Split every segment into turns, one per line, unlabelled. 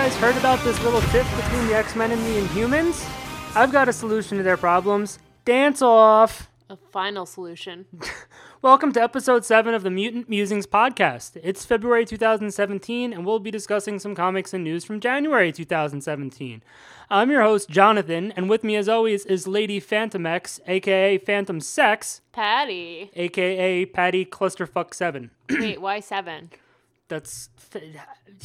guys heard about this little tiff between the X-Men and the Inhumans? I've got a solution to their problems. Dance off.
A final solution.
Welcome to episode 7 of the Mutant Musings podcast. It's February 2017, and we'll be discussing some comics and news from January 2017. I'm your host, Jonathan, and with me, as always, is Lady Phantom X, aka Phantom Sex,
Patty.
aka Patty Clusterfuck7.
Wait, why seven?
That's.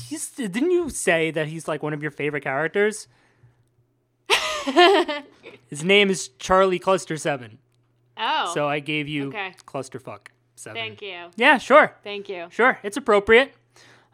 He's, didn't you say that he's like one of your favorite characters? His name is Charlie Cluster Seven.
Oh.
So I gave you
Okay.
Clusterfuck Seven.
Thank you.
Yeah, sure.
Thank you.
Sure, it's appropriate.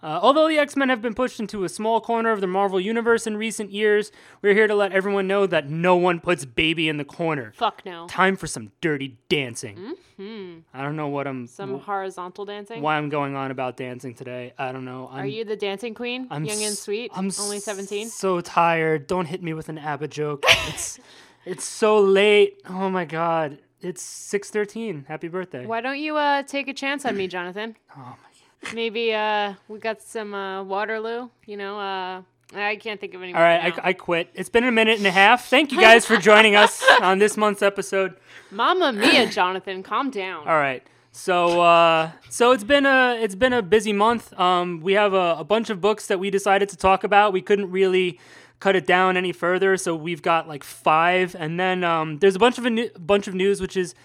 Uh, although the X Men have been pushed into a small corner of the Marvel Universe in recent years, we're here to let everyone know that no one puts baby in the corner.
Fuck no.
Time for some dirty dancing. Hmm. I don't know what I'm.
Some horizontal dancing.
why I'm going on about dancing today. I don't know. I'm,
Are you the dancing queen?
I'm
Young and sweet.
I'm
only seventeen.
So tired. Don't hit me with an ABBA joke. It's it's so late. Oh my god. It's six thirteen. Happy birthday.
Why don't you uh take a chance on me, Jonathan?
Oh my
Maybe uh we got some uh Waterloo. You know uh I can't think of any.
All right, I, I quit. It's been a minute and a half. Thank you guys for joining us on this month's episode.
Mamma Mia, Jonathan, calm down.
All right. So uh, so it's been a it's been a busy month. Um, we have a, a bunch of books that we decided to talk about. We couldn't really cut it down any further, so we've got like five, and then um, there's a bunch of a new, bunch of news which is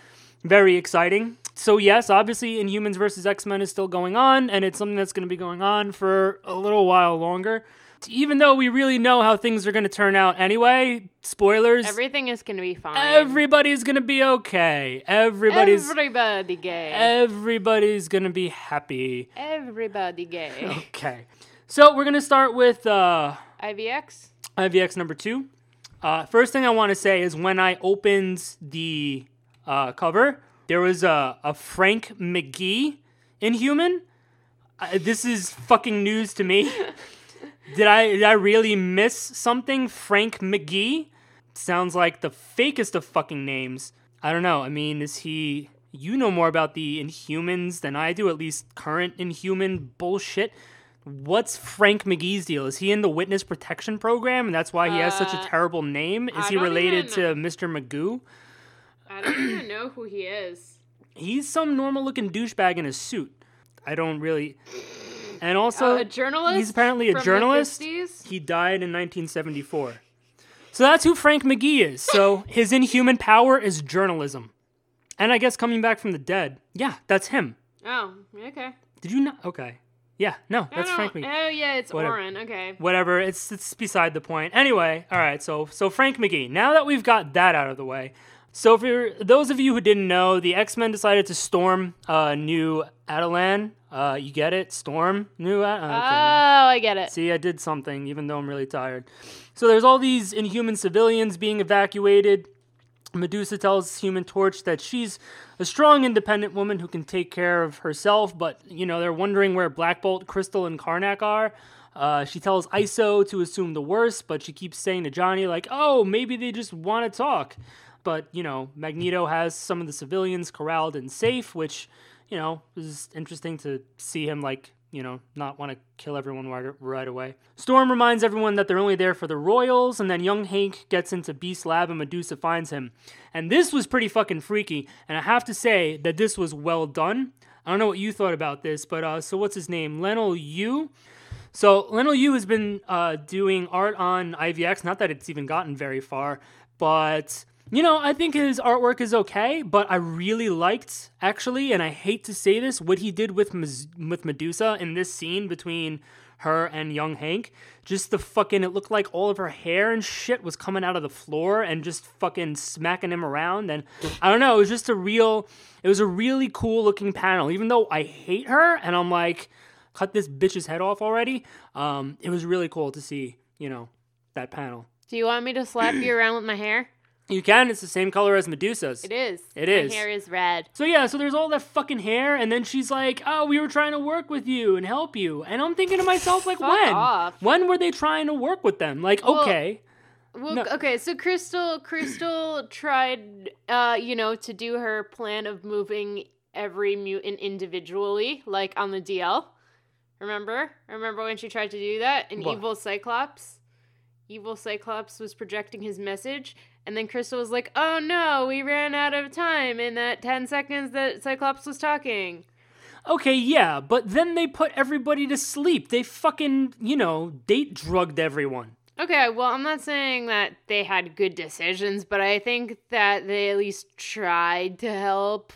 very exciting. So yes, obviously, Inhumans versus X Men is still going on, and it's something that's going to be going on for a little while longer. Even though we really know how things are going to turn out anyway, spoilers.
Everything is gonna be fine.
Everybody's gonna be okay. Everybody's
Everybody gay.
everybody's gonna be happy.
Everybody gay.
Okay. So we're gonna start with uh,
IVX.
IVX number two. Uh, first thing I want to say is when I opened the uh, cover, there was a, a Frank McGee Inhuman. Uh, this is fucking news to me. did I did I really miss something? Frank McGee sounds like the fakest of fucking names. I don't know. I mean, is he? You know more about the Inhumans than I do. At least current Inhuman bullshit. What's Frank McGee's deal? Is he in the witness protection program and that's why he has such a
Uh,
terrible name? Is
I
he related to Mr. Magoo?
I don't even know who he is.
He's some normal looking douchebag in a suit. I don't really. And also,
Uh, a journalist.
he's apparently a journalist.
50s?
He died in 1974. So that's who Frank McGee is. So his inhuman power is journalism. And I guess coming back from the dead. Yeah, that's him.
Oh, okay.
Did you not? Okay. Yeah, no, that's Frank McGee.
Oh yeah, it's
Whatever.
Oren. Okay.
whatever it's it's beside the point anyway all right so so frank mcgee now that we've got that out of the way so for those of you who didn't know the x-men decided to storm uh new Attilan. uh you get it storm new At- okay.
Oh, I get it.
see i did something even though i'm really tired so there's all these inhuman civilians being evacuated Medusa tells Human Torch that she's a strong, independent woman who can take care of herself, but, you know, they're wondering where Black Bolt, Crystal, and Karnak are. Uh, she tells Iso to assume the worst, but she keeps saying to Johnny, like, oh, maybe they just want to talk. But, you know, Magneto has some of the civilians corralled and safe, which, you know, is interesting to see him, like, you know, not want to kill everyone right, right away. Storm reminds everyone that they're only there for the Royals, and then young Hank gets into Beast Lab and Medusa finds him. And this was pretty fucking freaky, and I have to say that this was well done. I don't know what you thought about this, but uh, so what's his name? Leinil Yu? So Leinil Yu has been uh, doing art on IVX. Not that it's even gotten very far, but you know, I think his artwork is okay. But I really liked, actually, and I hate to say this, what he did with with Medusa in this scene between her and young Hank. Just the fucking, it looked like all of her hair and shit was coming out of the floor and just fucking smacking him around. And I don't know, it was just a real, it was a really cool looking panel. Even though I hate her and I'm like, cut this bitch's head off already. Um, it was really cool to see, you know, that panel.
Do you want me to slap you around with my hair?
You can. It's the same color as Medusa's.
It is.
It is.
my hair is red.
So yeah, so there's all that fucking hair, and then she's like, "Oh, we were trying to work with you and help you," and I'm thinking to myself, like,
Fuck
when?
off.
When were they trying to work with them? Like,
Well,
okay,
Well,
No.
okay, so Crystal Crystal tried uh, you know, to do her plan of moving every mutant individually, like on the DL. Remember? Remember when she tried to do that? And
What?
evil Cyclops? Evil Cyclops was projecting his message, and then Crystal was like, oh no, we ran out of time in that 10 seconds that Cyclops was talking.
Okay, yeah, but then they put everybody to sleep. They fucking, you know, date drugged everyone.
Okay, well, I'm not saying that they had good decisions, but I think that they at least tried to help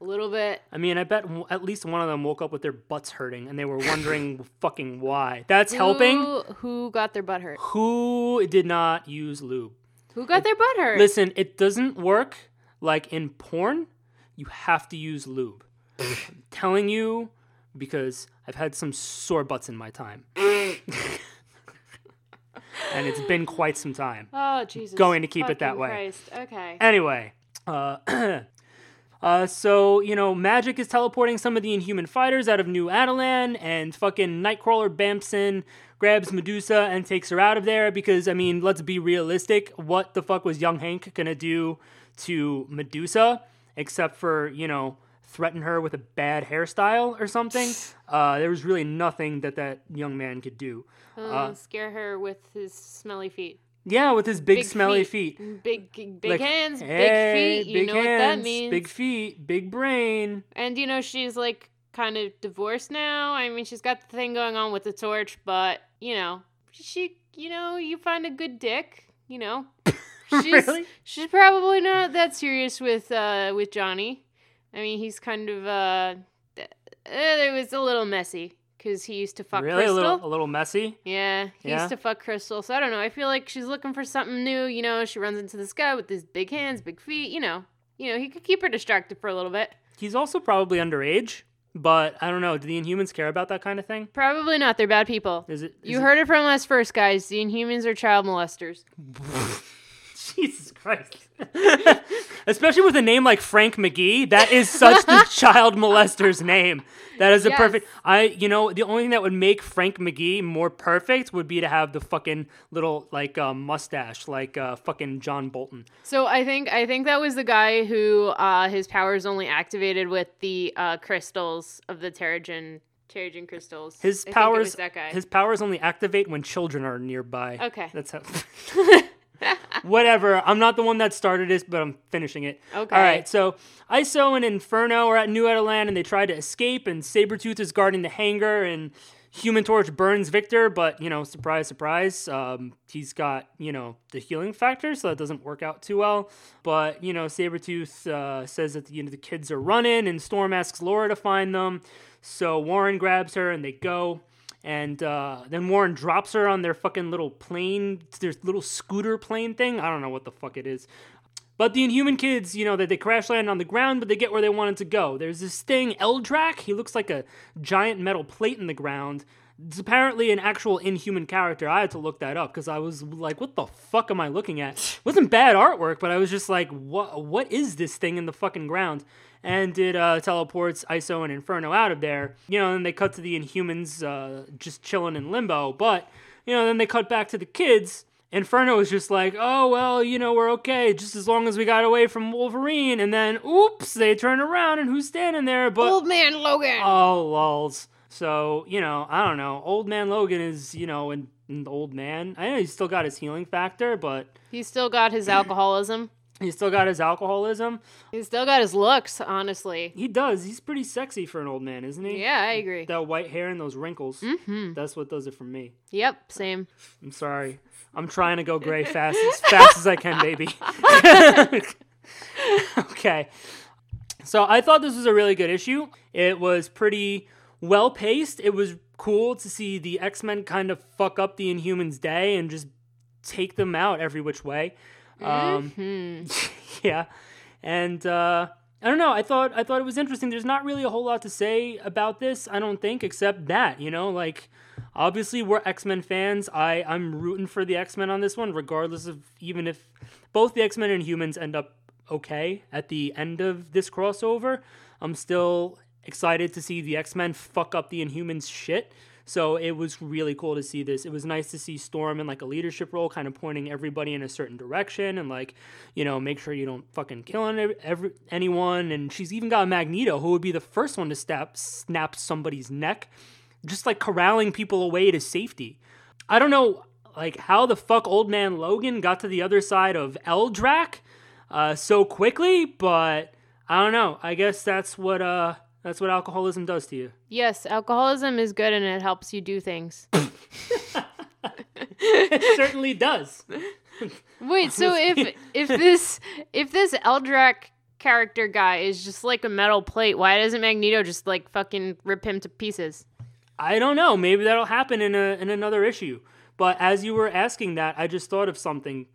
a little bit.
I mean, I bet w- at least one of them woke up with their butts hurting and they were wondering fucking why. That's helping.
Who, who got their butt hurt?
Who did not use lube?
Who got their butt hurt?
Listen, it doesn't work like in porn. You have to use lube. I'm telling you because I've had some sore butts in my time. and it's been quite some time.
oh, Jesus.
Going to keep it that way.
Christ. Okay.
Anyway, uh, uh, so you know, Magik is teleporting some of the Inhuman fighters out of New Attilan, and fucking Nightcrawler bamfs in, grabs Medusa, and takes her out of there. Because I mean, let's be realistic. What the fuck was young Hank gonna do to Medusa, except for you know? Threaten her with a bad hairstyle or something. Uh, there was really nothing that that young man could do.
Uh, scare her with his smelly feet.
Yeah, with his big,
Big
smelly feet.
Big, big
Like,
hands,
hey,
big feet. You
big
know what that means.
Big feet, big brain.
And you know she's like kind of divorced now. I mean, she's got the thing going on with the torch, but you know, she, you know, you find a good dick. You know, she's
Really?
she's probably not that serious with uh with Johnny. I mean, he's kind of uh, uh it was a little messy because he used to fuck
really, a
Crystal.
little, a little messy.
Yeah, he
Yeah?
used to fuck Crystal. So I don't know. I feel like she's looking for something new. You know, she runs into this guy with his big hands, big feet. You know, you know, he could keep her distracted for a little bit.
He's also probably underage, but I don't know. Do the Inhumans care about that kind of thing?
Probably not. They're bad people.
Is it? is
You
it-
heard it from us first, guys. The Inhumans are child molesters.
Jesus Christ. Especially with a name like Frank McGee, that is such the child molester's name. That is a
Yes.
perfect. I, you know, the only thing that would make Frank McGee more perfect would be to have the fucking little like uh, mustache, like uh, fucking John Bolton.
So I think I think that was the guy who uh, his powers only activated with the uh, crystals of the Terrigen Terrigen crystals.
His
I
powers,
was that guy.
his powers only activate when children are nearby.
Okay.
that's how. Whatever. I'm not the one that started this, but I'm finishing it.
Okay.
All right. So Iso and Inferno are at New Attilan, and they try to escape. And Sabretooth is guarding the hangar, and Human Torch burns Victor. But you know, surprise, surprise, um, he's got you know the healing factor, so that doesn't work out too well. But you know, Sabretooth uh, says that you know the kids are running, and Storm asks Laura to find them. So Warren grabs her, and they go. And uh, then Warren drops her on their fucking little plane, their little scooter plane thing. I don't know what the fuck it is. But the Inhuman kids, you know, that they crash land on the ground, but they get where they wanted to go. There's this thing, Eldrac. He looks like a giant metal plate in the ground. It's apparently an actual Inhuman character. I had to look that up because I was like, "What the fuck am I looking at?" It wasn't bad artwork, but I was just like, "What? What is this thing in the fucking ground?" And it uh, teleports Iso and Inferno out of there. You know, and they cut to the Inhumans uh, just chilling in limbo. But you know, then they cut back to the kids. Inferno is just like, oh, well, you know, we're okay, just as long as we got away from Wolverine. And then, oops, they turn around and who's standing there? But,
Old man Logan.
oh, lulz. So, you know, I don't know. Old man Logan is, you know, an, an old man. I know he's still got his healing factor, but
He's still got his alcoholism.
He's still got his alcoholism.
He's still got his looks, honestly.
He does. He's pretty sexy for an old man, isn't he?
Yeah, I agree.
That white hair and those wrinkles.
Mm-hmm.
That's what does it for me.
Yep, same.
I'm sorry. I'm trying to go gray fast as fast as I can, baby. okay. So I thought this was a really good issue. It was pretty well paced. It was cool to see the X Men kind of fuck up the Inhumans' day and just take them out every which way. Um,
Hmm.
yeah, and uh, I don't know. I thought I thought it was interesting. There's not really a whole lot to say about this. I don't think, except that you know, like obviously we're X Men fans. I I'm rooting for the X Men on this one, regardless of even if both the X Men and Humans end up okay at the end of this crossover. I'm still excited to see the X Men fuck up the Inhumans shit. So it was really cool to see this. It was nice to see Storm in like a leadership role, kind of pointing everybody in a certain direction and like, you know, make sure you don't fucking kill any, every, anyone. And she's even got Magneto, who would be the first one to snap snap somebody's neck. just like corralling people away to safety. I don't know like how the fuck old man Logan got to the other side of Eldrac uh, so quickly, but I don't know. I guess that's what uh that's what alcoholism does to you.
Yes, alcoholism is good and it helps you do things.
it certainly does.
Wait, so if if this if this Eldrac character guy is just like a metal plate, why doesn't Magneto just like fucking rip him to pieces?
I don't know. Maybe that'll happen in a in another issue. But as you were asking that, I just thought of something.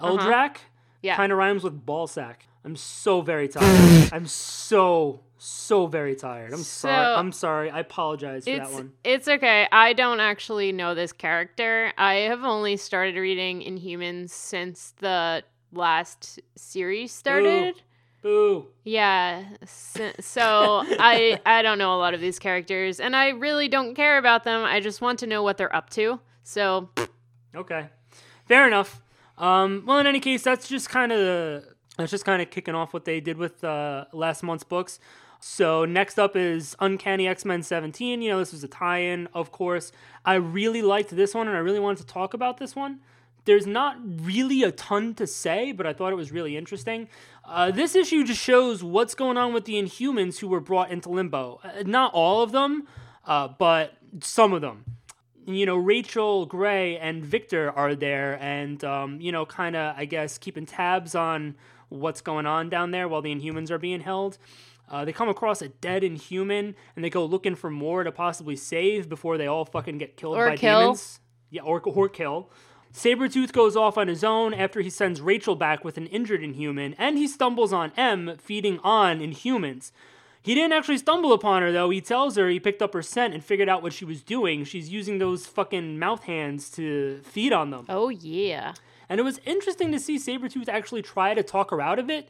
Eldrac
Uh-huh. Yeah.
kind of rhymes with ballsack. I'm so very tired. I'm so so very tired. I'm sorry. I'm sorry. I apologize for that one.
it's okay. I don't actually know this character. I have only started reading Inhumans since the last series started.
Boo.
Yeah, so, so I I don't know a lot of these characters, and I really don't care about them. I just want to know what they're up to. So
Okay, fair enough. Um, well, in any case, that's just kind of that's just kind of kicking off what they did with uh, last month's books. So next up is Uncanny X Men 17. You know, this was a tie-in, of course. I really liked this one, and I really wanted to talk about this one. There's not really a ton to say, but I thought it was really interesting. Uh, this issue just shows what's going on with the Inhumans who were brought into limbo. Uh, not all of them, uh, but some of them you know, Rachel Gray and Victor are there and, um, you know, kind of, I guess, keeping tabs on what's going on down there while the Inhumans are being held. Uh, they come across a dead Inhuman and they go looking for more to possibly save before they all fucking get killed
Or
by
kill.
demons. Yeah, or, or kill. Sabretooth goes off on his own after he sends Rachel back with an injured Inhuman, and he stumbles on M feeding on Inhumans. He didn't actually stumble upon her though. He tells her he picked up her scent and figured out what she was doing. She's using those fucking mouth hands to feed on them.
oh yeah,
And it was interesting to see Sabretooth actually try to talk her out of it.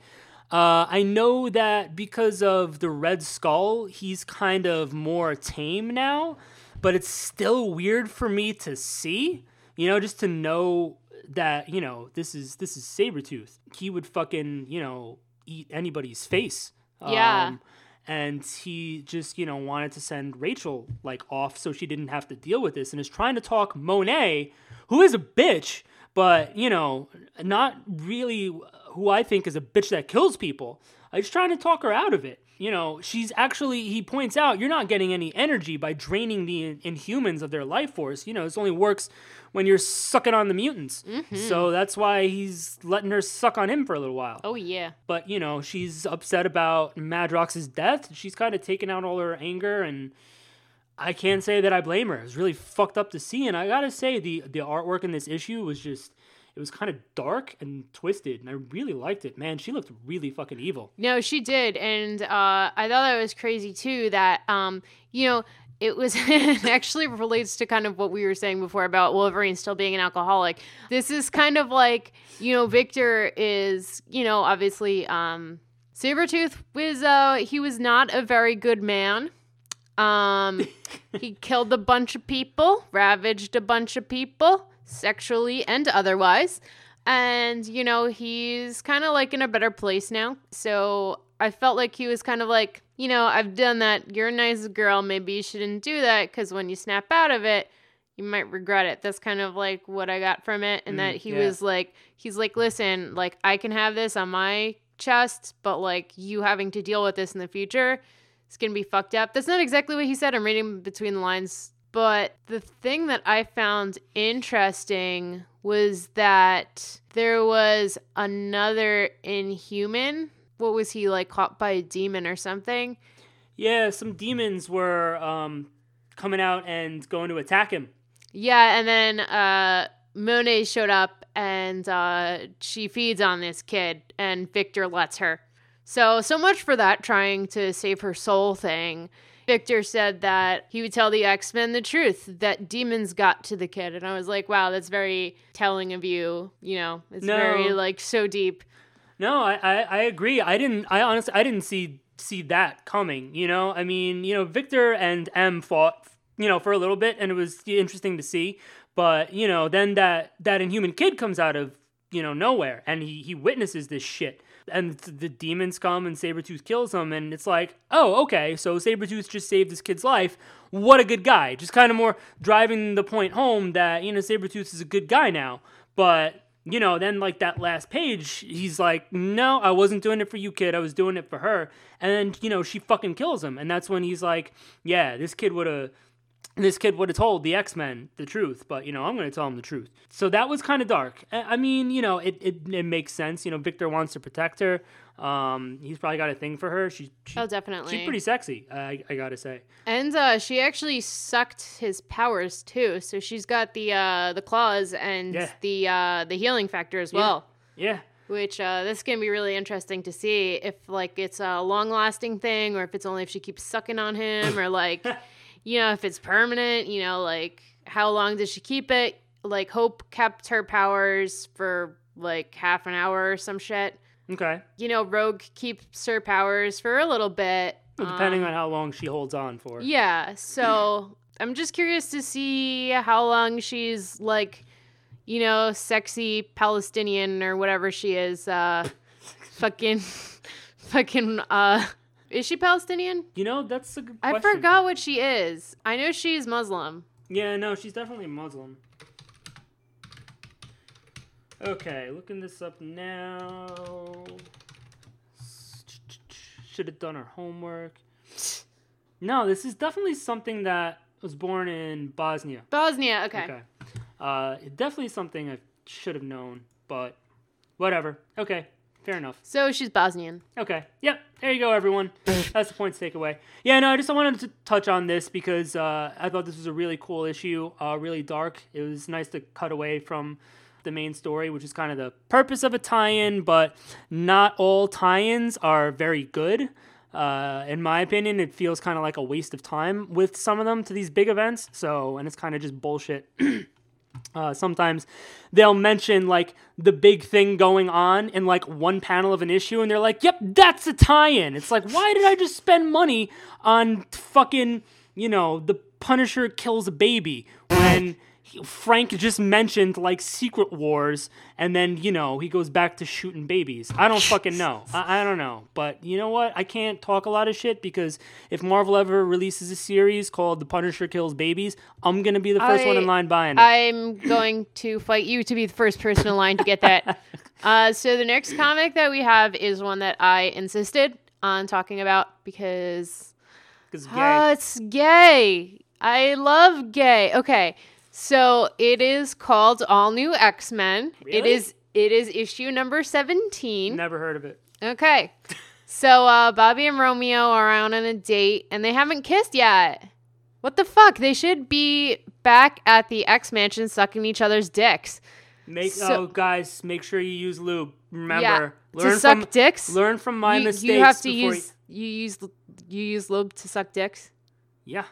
Uh, I know that because of the Red Skull, he's kind of more tame now, but it's still weird for me to see. You know, just to know that you know this is this is Sabretooth. He would fucking you know eat anybody's face.
Yeah.
Um, and he just you know wanted to send Rachel like off so she didn't have to deal with this, and is trying to talk Monet, who is a bitch, but you know not really who I think is a bitch that kills people. I was trying to talk her out of it. You know, she's actually, he points out, you're not getting any energy by draining the in- Inhumans of their life force. You know, this only works when you're sucking on the mutants. Mm-hmm. So that's why he's letting her suck on him for a little while.
oh yeah.
But, you know, she's upset about Madrox's death. She's kind of taken out all her anger, and I can't say that I blame her. It was really fucked up to see. And I gotta say, the, the artwork in this issue was just, it was kind of dark and twisted, and I really liked it. Man, she looked really fucking evil.
No, she did, and uh, I thought that was crazy too. That um, you know, it was it actually relates to kind of what we were saying before about Wolverine still being an alcoholic. This is kind of like you know, Victor is you know obviously um, Sabretooth was uh he was not a very good man. Um, he killed a bunch of people, ravaged a bunch of people, sexually and otherwise. And, you know, he's kind of like in a better place now. So I felt like he was kind of like, you know, I've done that. You're a nice girl. Maybe you shouldn't do that because when you snap out of it, you might regret it. That's kind of like what I got from it. And
Mm,
that he
yeah.
was like, he's like, listen, like, I can have this on my chest, but like, you having to deal with this in the future it's gonna be fucked up. That's not exactly what he said. I'm reading between the lines. But the thing that I found interesting was that there was another inhuman. What was he like caught by a demon or something?
Yeah, some demons were um, coming out and going to attack him.
Yeah, and then uh Monet showed up and uh she feeds on this kid and Victor lets her. So so much for that trying to save her soul thing. Victor said that he would tell the X-Men the truth that demons got to the kid and I was like, "Wow, that's very telling of you, you know. It's
No.
very like so deep."
No, I, I, I agree. I didn't. I honestly, I didn't see see that coming. You know, I mean, you know, Victor and M fought, you know, for a little bit, and it was interesting to see. But you know, then that that Inhuman kid comes out of you know nowhere, and he he witnesses this shit. And the demons come and Sabretooth kills him and it's like, "Oh, okay. So Sabretooth just saved this kid's life. What a good guy." Just kind of more driving the point home that, you know, Sabretooth is a good guy now. But you know, then like that last page, he's like, "No, I wasn't doing it for you, kid. I was doing it for her." And then you know, she fucking kills him, and that's when he's like, "Yeah, this kid would have." This kid would have told the X Men the truth, but you know I'm going to tell him the truth. So that was kind of dark. I mean, you know, it, it it makes sense. You know, Victor wants to protect her. Um, he's probably got a thing for her. She's she,
Oh, definitely.
she's pretty sexy. I I gotta say.
And uh, she actually sucked his powers too. So she's got the uh, the claws and
Yeah.
the uh, the healing factor as well.
Yeah,
Which uh, this is gonna be really interesting to see if like it's a long lasting thing or if it's only if she keeps sucking on him or like you know if it's permanent. You know like how long does she keep it? Like Hope kept her powers for like half an hour or some shit.
okay.
You know Rogue keeps her powers for a little bit.
Well, depending
Um,
on how long she holds on for.
yeah, so I'm just curious to see how long she's like, you know, sexy Palestinian or whatever she is. Uh, fucking, fucking. Uh, is she Palestinian?
You know, that's a good
I
question.
forgot what she is. I know she's Muslim.
Yeah, no, she's definitely Muslim. Okay, looking this up now. Should have done her homework. No, this is definitely something that was born in Bosnia.
Bosnia. Okay.
Okay. Uh, definitely something I should have known, but whatever. Okay, fair enough.
So she's Bosnian.
Okay. Yep. There you go, everyone. That's the points takeaway. Yeah, no, I just wanted to touch on this because uh, I thought this was a really cool issue, uh, really dark. It was nice to cut away from the main story, which is kind of the purpose of a tie-in, but not all tie-ins are very good. Uh, in my opinion, it feels kind of like a waste of time with some of them to these big events. So, and it's kind of just bullshit. Uh, sometimes they'll mention like the big thing going on in like one panel of an issue, and they're like, "Yep, that's a tie-in." It's like, why did I just spend money on fucking, you know, the Punisher kills a baby when he- Frank just mentioned like Secret Wars, and then you know he goes back to shooting babies. I don't fucking know. I, I don't know, but you know what? I can't talk a lot of shit because if Marvel ever releases a series called The Punisher Kills Babies, I'm gonna be the first one in line buying it.
I'm going to fight you to be the first person in line to get that. Uh, so the next comic that we have is one that I insisted on talking about because
'Cause gay.
uh, it's gay. I love gay. Okay, so it is called All New X Men. It
Really?
is. It is issue number seventeen.
Never heard of it.
Okay. So uh, Bobby and Romeo are out on a date and they haven't kissed yet. What the fuck? They should be back at the X Mansion sucking each other's dicks.
Make
So-
oh guys, make sure you use lube.
yeah.
Remember,
to suck
from
dicks.
learn from my
you,
mistakes.
you have to use you use you use lube to suck dicks.
Yeah,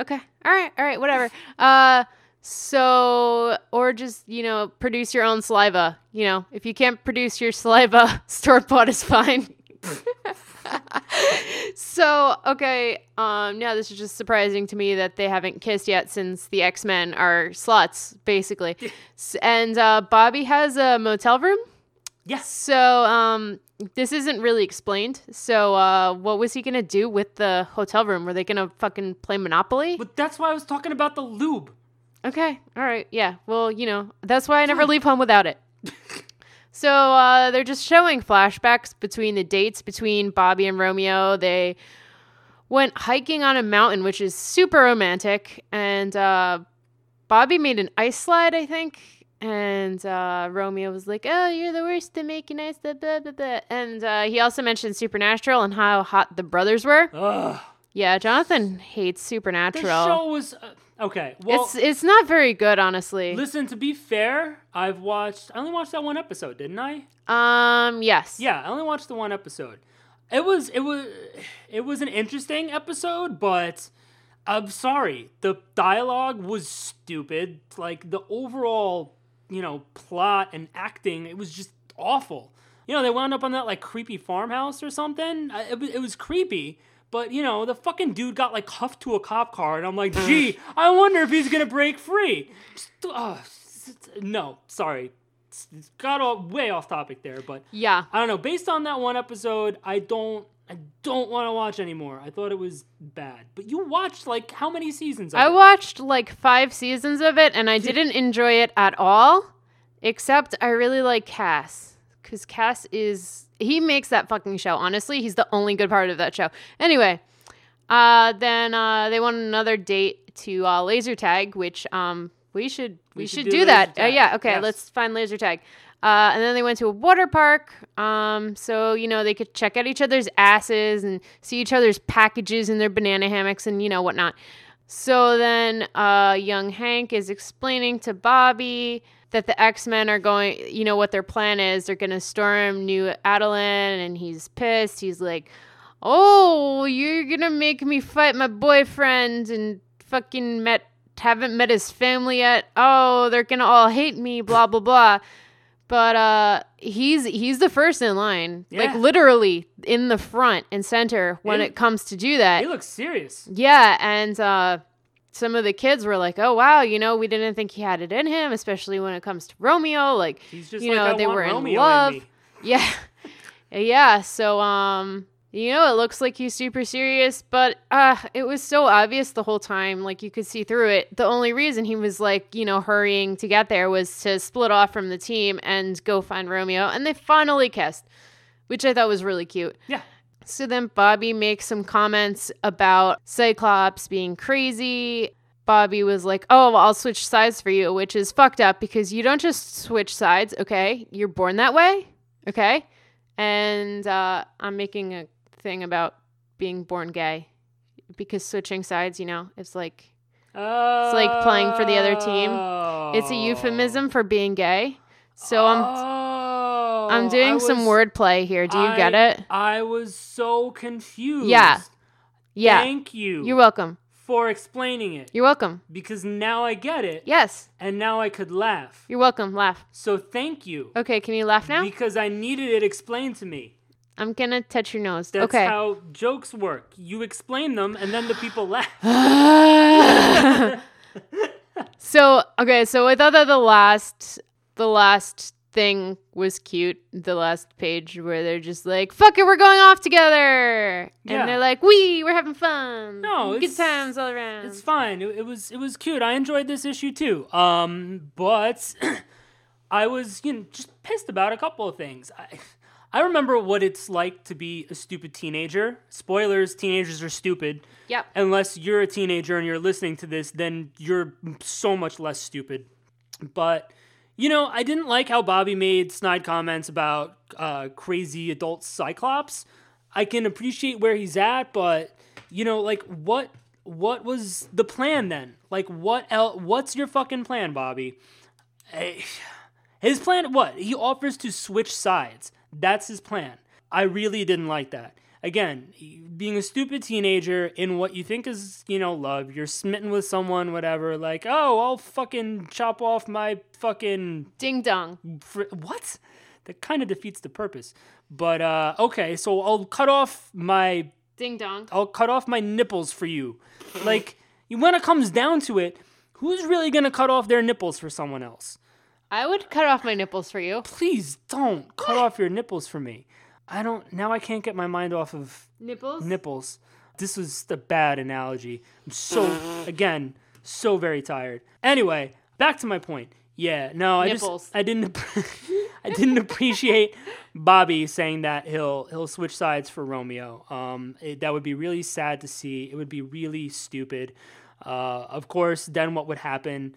Okay. All right. All right. Whatever. Uh, so or just you know produce your own saliva. You know, if you can't produce your saliva, store bought is fine. so okay. Um, now this is just surprising to me that they haven't kissed yet since the X Men are sluts, basically. And uh, Bobby has a motel room.
yes.
So um, this isn't really explained. So uh, what was he gonna do with the hotel room? Were they gonna fucking play Monopoly?
But that's why I was talking about the lube.
Okay. All right. Yeah. Well, you know, that's why I never leave home without it. so uh, they're just showing flashbacks between the dates between Bobby and Romeo. They went hiking on a mountain, which is super romantic. And uh, Bobby made an ice slide, I think. And uh, Romeo was like, "Oh, you're the worst at making ice." Blah, blah, blah, blah. And uh, he also mentioned Supernatural and how hot the brothers were.
Ugh.
Yeah, Jonathan hates Supernatural.
The show was uh, okay. Well,
it's it's not very good, honestly.
listen. To be fair, I've watched. I only watched that one episode, didn't I?
Um, yes.
Yeah, I only watched the one episode. It was it was it was an interesting episode, but I'm sorry. The dialogue was stupid. Like the overall, you know, plot and acting, it was just awful. You know, they wound up on that like creepy farmhouse or something. It, it was creepy, but you know, the fucking dude got like cuffed to a cop car, and I'm like, gee, I wonder if he's gonna break free. Just, uh, no, sorry. it's, got all, way off topic there, but
Yeah.
I don't know. Based on that one episode, I don't I don't want to watch anymore. I thought it was bad. But you watched like how many seasons? Of
I
it?
watched like five seasons of it and I didn't enjoy it at all, except I really like Cass. Because Cass is, he makes that fucking show. Honestly, he's the only good part of that show. Anyway, uh, then uh, they want another date to uh, laser tag, which um, we should we,
We
should,
should do
do that. Uh, yeah, okay,
Yes.
let's find laser tag. Uh, and then they went to a water park, um, so you know they could check out each other's asses and see each other's packages in their banana hammocks and you know whatnot. So then, uh, young Hank is explaining to Bobby that the X Men are going, you know, what their plan is. They're going to storm New Attilan, and he's pissed. He's like, Oh, you're going to make me fight my boyfriend and fucking met, haven't met his family yet. Oh, they're going to all hate me, blah, blah, blah. But uh, he's he's the first in line,
Yeah.
like literally in the front and center when
He-
it comes to do that.
He looks serious.
Yeah, and uh, some of the kids were like, "Oh wow, you know, we didn't think he had it in him, especially when it comes to Romeo." Like,
He's just
you know,
I
they were in love.
me.
Yeah, yeah. So, um, you know, it looks like he's super serious, but uh, it was so obvious the whole time. Like you could see through it. The only reason he was like, you know, hurrying to get there was to split off from the team and go find Romeo, and they finally kissed, which I thought was really cute.
Yeah.
So then Bobby makes some comments about Cyclops being crazy. Bobby was like, Oh, well, I'll switch sides for you, which is fucked up because you don't just switch sides, okay? You're born that way, okay? And uh, I'm making a thing about being born gay because switching sides, you know, it's like
It's
like playing for the other team. it's a euphemism for being gay. So I'm
Oh,
I'm oh, doing
I
some wordplay here. Do you
I-
get it?
I was so confused.
Yeah. Yeah.
Thank you
You're welcome.
for explaining it
You're welcome.
because now I get it
Yes.
and now I could laugh.
You're welcome. Laugh.
So thank you
Okay, can you laugh now?
because I needed it explained to me.
I'm gonna touch your nose.
That's
okay.
how jokes work. You explain them and then the people laugh.
so okay, so I thought that the last the last thing was cute. The last page where they're just like, "Fuck it, we're going off together,"
Yeah.
and they're like, "We, we're having fun.
No,
good
it's-
times all around."
It's fine. It, it was it was cute. I enjoyed this issue too. Um, but I was you know just pissed about a couple of things. I I remember what it's like to be a stupid teenager. Spoilers: teenagers are stupid.
Yep.
Unless you're a teenager and you're listening to this, then you're so much less stupid. But you know, I didn't like how Bobby made snide comments about uh, crazy adult Cyclops. I can appreciate where he's at, but you know, like what what was the plan then? Like what el- what's your fucking plan, Bobby? His plan what? He offers to switch sides. That's his plan. I really didn't like that. Again, being a stupid teenager in what you think is, you know, love, you're smitten with someone, whatever, like, oh, I'll fucking chop off my fucking
Ding dong.
fr- what? That kind of defeats the purpose. But uh okay, so I'll cut off my
Ding dong.
I'll cut off my nipples for you. Like when it comes down to it, who's really to cut off their nipples for someone else?
I would cut off my nipples for you.
Please don't cut off your nipples for me. I don't now I can't get my mind off of
Nipples.
nipples. This was a bad analogy. I'm so again so very tired. Anyway, back to my point. Yeah, no, I just I didn't I didn't appreciate Bobby saying that he'll he'll switch sides for Romeo. Um, it, that would be really sad to see. It would be really stupid. Uh, of course, then what would happen?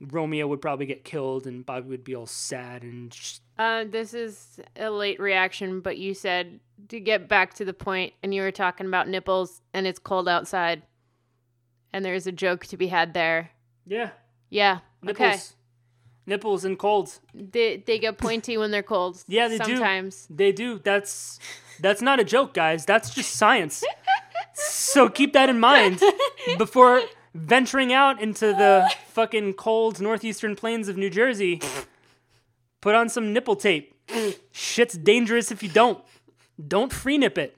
Romeo would probably get killed, and Bobby would be all sad and just
Uh, this is a late reaction, but you said to get back to the point, and you were talking about nipples, and it's cold outside, and there's a joke to be had there.
yeah,
Yeah.
nipples,
Okay.
nipples and colds.
They they get pointy when they're cold.
Yeah, they do.
sometimes.
They do. That's that's not a joke, guys. That's just science. so keep that in mind before venturing out into the fucking cold northeastern plains of New Jersey. Put on some nipple tape. Shit's dangerous if you don't. Don't free nip it.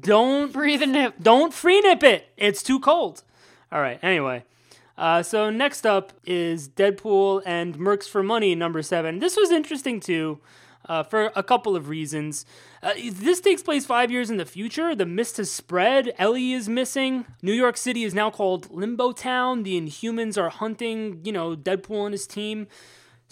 Don't
Breathe a nip.
don't free nip it. It's too cold. All right. Anyway, Uh, so next up is Deadpool and Mercs for Money number seven. This was interesting too, uh, for a couple of reasons. Uh, this takes place five years in the future. The mist has spread. Ellie is missing. New York City is now called Limbo Town. The Inhumans are hunting, you know, Deadpool and his team.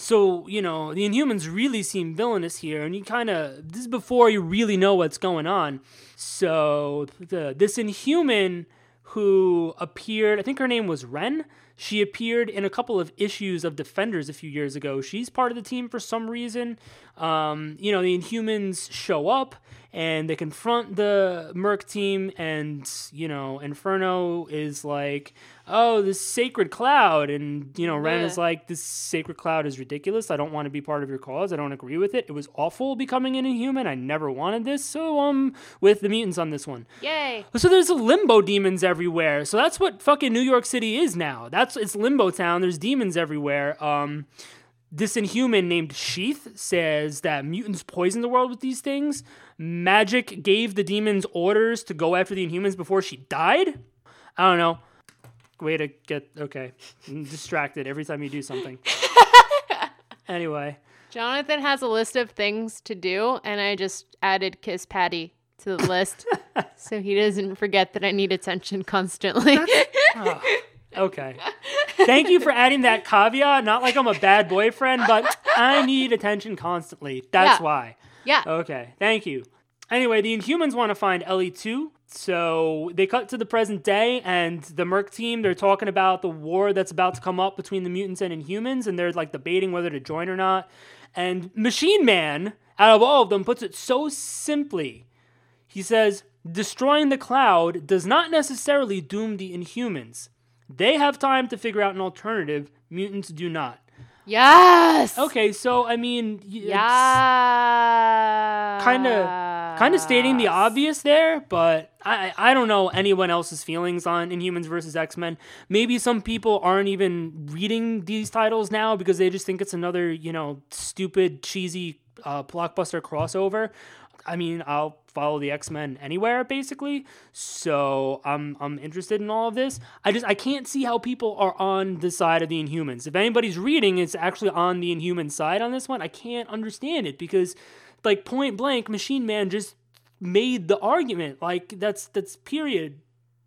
So, you know, the Inhumans really seem villainous here, and you kind of, this is before you really know what's going on. So, the, this Inhuman who appeared, I think her name was Ren. She appeared in a couple of issues of Defenders a few years ago. She's part of the team for some reason. Um, you know, the Inhumans show up and they confront the Merc team, and you know, Inferno is like, "Oh, this sacred cloud," and you know, Ren
Yeah.
is like, "This sacred cloud is ridiculous. I don't want to be part of your cause. I don't agree with it. It was awful becoming an Inhuman. I never wanted this. So um, with the mutants on this one."
Yay.
So there's limbo demons everywhere. So that's what fucking New York City is now. That's it's limbo town. There's demons everywhere. Um, this inhuman named Sheath says that mutants poison the world with these things. Magik gave the demons orders to go after the inhumans before she died. I don't know. Way to get okay. I'm distracted every time you do something. anyway.
Jonathan has a list of things to do, and I just added Kiss Patty to the list so he doesn't forget that I need attention constantly.
Oh, okay. Thank you for adding that caveat. Not like I'm a bad boyfriend, but I need attention constantly. That's
Yeah.
why.
yeah.
Okay. Thank you. Anyway, the Inhumans want to find Ellie too. So they cut to the present day, and the Merc team, they're talking about the war that's about to come up between the mutants and Inhumans, and they're like debating whether to join or not. And Machine Man, out of all of them, puts it so simply. He says, Destroying the cloud does not necessarily doom the Inhumans. They have time to figure out an alternative, mutants do not.
Yes.
Okay, so I mean,
Yeah.
kind of kind of stating the obvious there, but I I don't know anyone else's feelings on Inhumans versus X Men. Maybe some people aren't even reading these titles now because they just think it's another you know stupid cheesy uh, blockbuster crossover. I mean, I'll follow the X Men anywhere basically, so I'm I'm interested in all of this. I just I can't see how people are on the side of the Inhumans. If anybody's reading, it's actually on the Inhuman side on this one. I can't understand it because, like point blank, Machine Man just made the argument. Like that's that's period,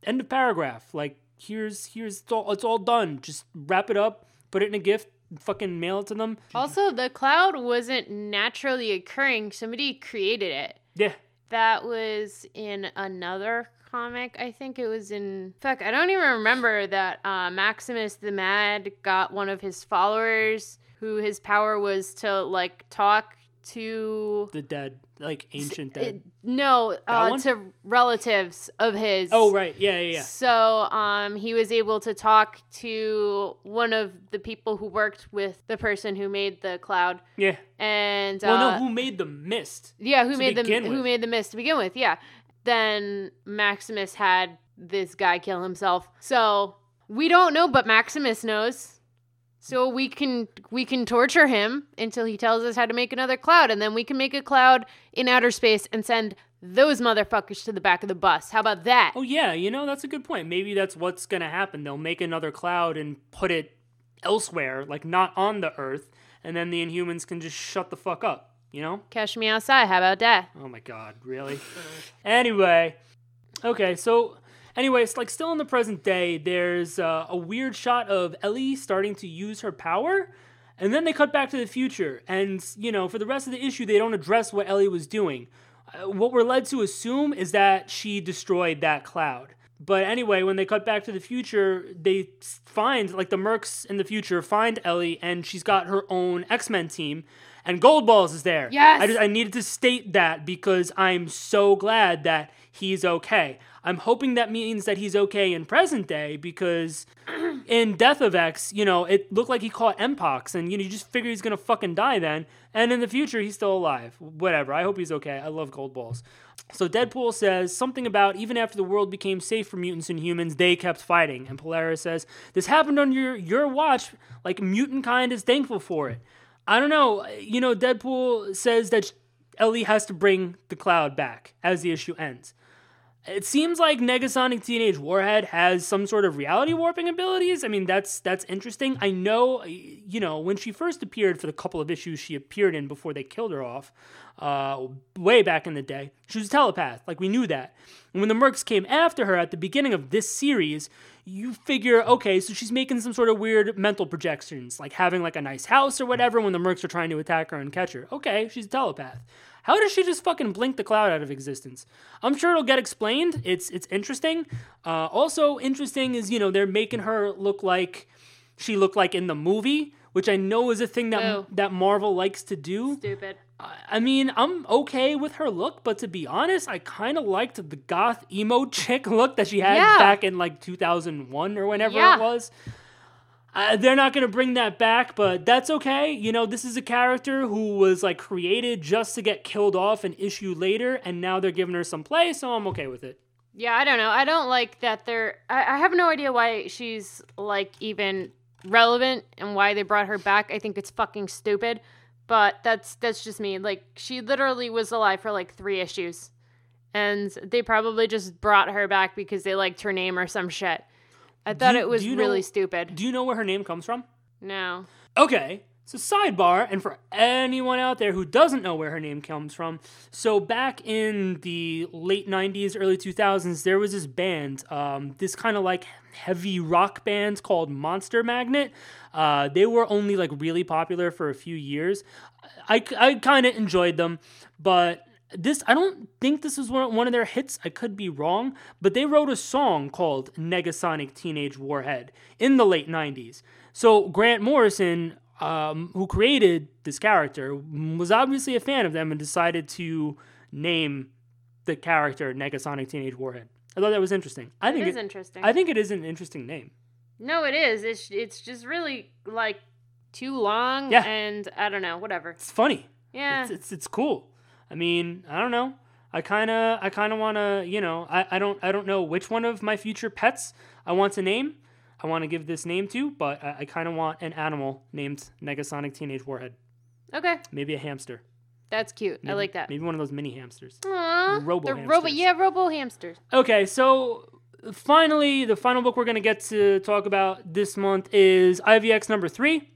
end of paragraph. Like here's here's it's all, it's all done. Just wrap it up, put it in a gift, fucking mail it to them.
Also, the cloud wasn't naturally occurring. Somebody created it.
Yeah,
That was in another comic. I think it was in. Fuck, I don't even remember that uh, Maximus the Mad got one of his followers who his power was to like talk to.
the dead, like ancient
it-
dead.
no, uh, to relatives of his.
oh right, yeah, yeah, yeah.
So um, he was able to talk to one of the people who worked with the person who made the cloud,
Yeah.
and uh,
Well, no, who made the mist?
yeah, who made the
begin
who made the mist to begin with? Yeah. Then Maximus had this guy kill himself. So we don't know, but Maximus knows. So we can we can torture him until he tells us how to make another cloud, and then we can make a cloud in outer space and send those motherfuckers to the back of the bus. How about that?
Oh yeah, you know that's a good point. Maybe that's what's gonna happen. They'll make another cloud and put it elsewhere, like not on the Earth, and then the Inhumans can just shut the fuck up. You know?
Catch me outside. How about that?
Oh my god, really? anyway, okay, so anyway, it's like still in the present day. There's uh, a weird shot of Ellie starting to use her power, and then they cut back to the future. And you know, for the rest of the issue, they don't address what Ellie was doing. Uh, what we're led to assume is that she destroyed that cloud. But anyway, when they cut back to the future, they find like the Mercs in the future find Ellie, and she's got her own X Men team, and Goldballs is there.
Yes!
I just I needed to state that because I'm so glad that he's okay. I'm hoping that means that he's okay in present day because in Death of X, you know, it looked like he caught Mpox and you know, you just figure he's gonna fucking die then. And in the future, he's still alive. Whatever. I hope he's okay. I love Goldballs. So Deadpool says something about even after the world became safe for mutants and humans, they kept fighting. And Polaris says this happened on your your watch. Like mutant kind is thankful for it. I don't know. You know, Deadpool says that Ellie has to bring the cloud back as the issue ends. It seems like Negasonic Teenage Warhead has some sort of reality warping abilities. I mean, that's that's interesting. I know, you know, when she first appeared for the couple of issues she appeared in before they killed her off, uh, way back in the day, she was a telepath. Like we knew that. And when the Mercs came after her at the beginning of this series, you figure, okay, so she's making some sort of weird mental projections, like having like a nice house or whatever when the Mercs are trying to attack her and catch her. Okay, she's a telepath. How does she just fucking blink the cloud out of existence? I'm sure it'll get explained. It's it's interesting. Uh, also interesting is you know they're making her look like she looked like in the movie, which I know is a thing that
Boo.
that Marvel likes to do.
Stupid.
I- I mean, I'm okay with her look, but to be honest, I kind of liked the goth emo chick look that she had
Yeah.
back in like 2001 or whenever
Yeah.
it was. Uh, they're not going to bring that back, but that's okay. You know, this is a character who was like created just to get killed off an issue later, and now they're giving her some play, so I'm okay with it.
Yeah, I don't know. I don't like that they're. I, I have no idea why she's like even relevant and why they brought her back. I think it's fucking stupid. But that's that's just me. Like she literally was alive for like three issues, and they probably just brought her back because they liked her name or some shit. I thought
you-
it was really
know-
stupid.
Do you know where her name comes from?
No.
Okay, so sidebar, and for anyone out there who doesn't know where her name comes from, so back in the late 90s, early 2000s, there was this band, um, this kind of like heavy rock band called Monster Magnet. Uh, they were only like really popular for a few years. I, I kind of enjoyed them, but this I don't think this is one, of their hits. I could be wrong, but they wrote a song called Negasonic Teenage Warhead in the late 90s. So Grant Morrison, um, who created this character, was obviously a fan of them and decided to name the character Negasonic Teenage Warhead. I thought that was interesting. I think
It is interesting.
I think it is an interesting name.
no, it is. It's it's just really like too long.
Yeah.
And I don't know. Whatever.
It's funny.
Yeah.
It's, it's it's cool. I mean, I don't know. I kind of I kind of want to, you know, I, I don't I don't know which one of my future pets I want to name. I want to give this name to, but I, I kind of want an animal named Negasonic Teenage Warhead.
okay.
Maybe a hamster.
That's cute. I like that.
Maybe one of those mini hamsters.
Aww,
Robo
the robo, yeah, robo hamsters.
Okay, so finally, the final book we're going to get to talk about this month is IVX number three.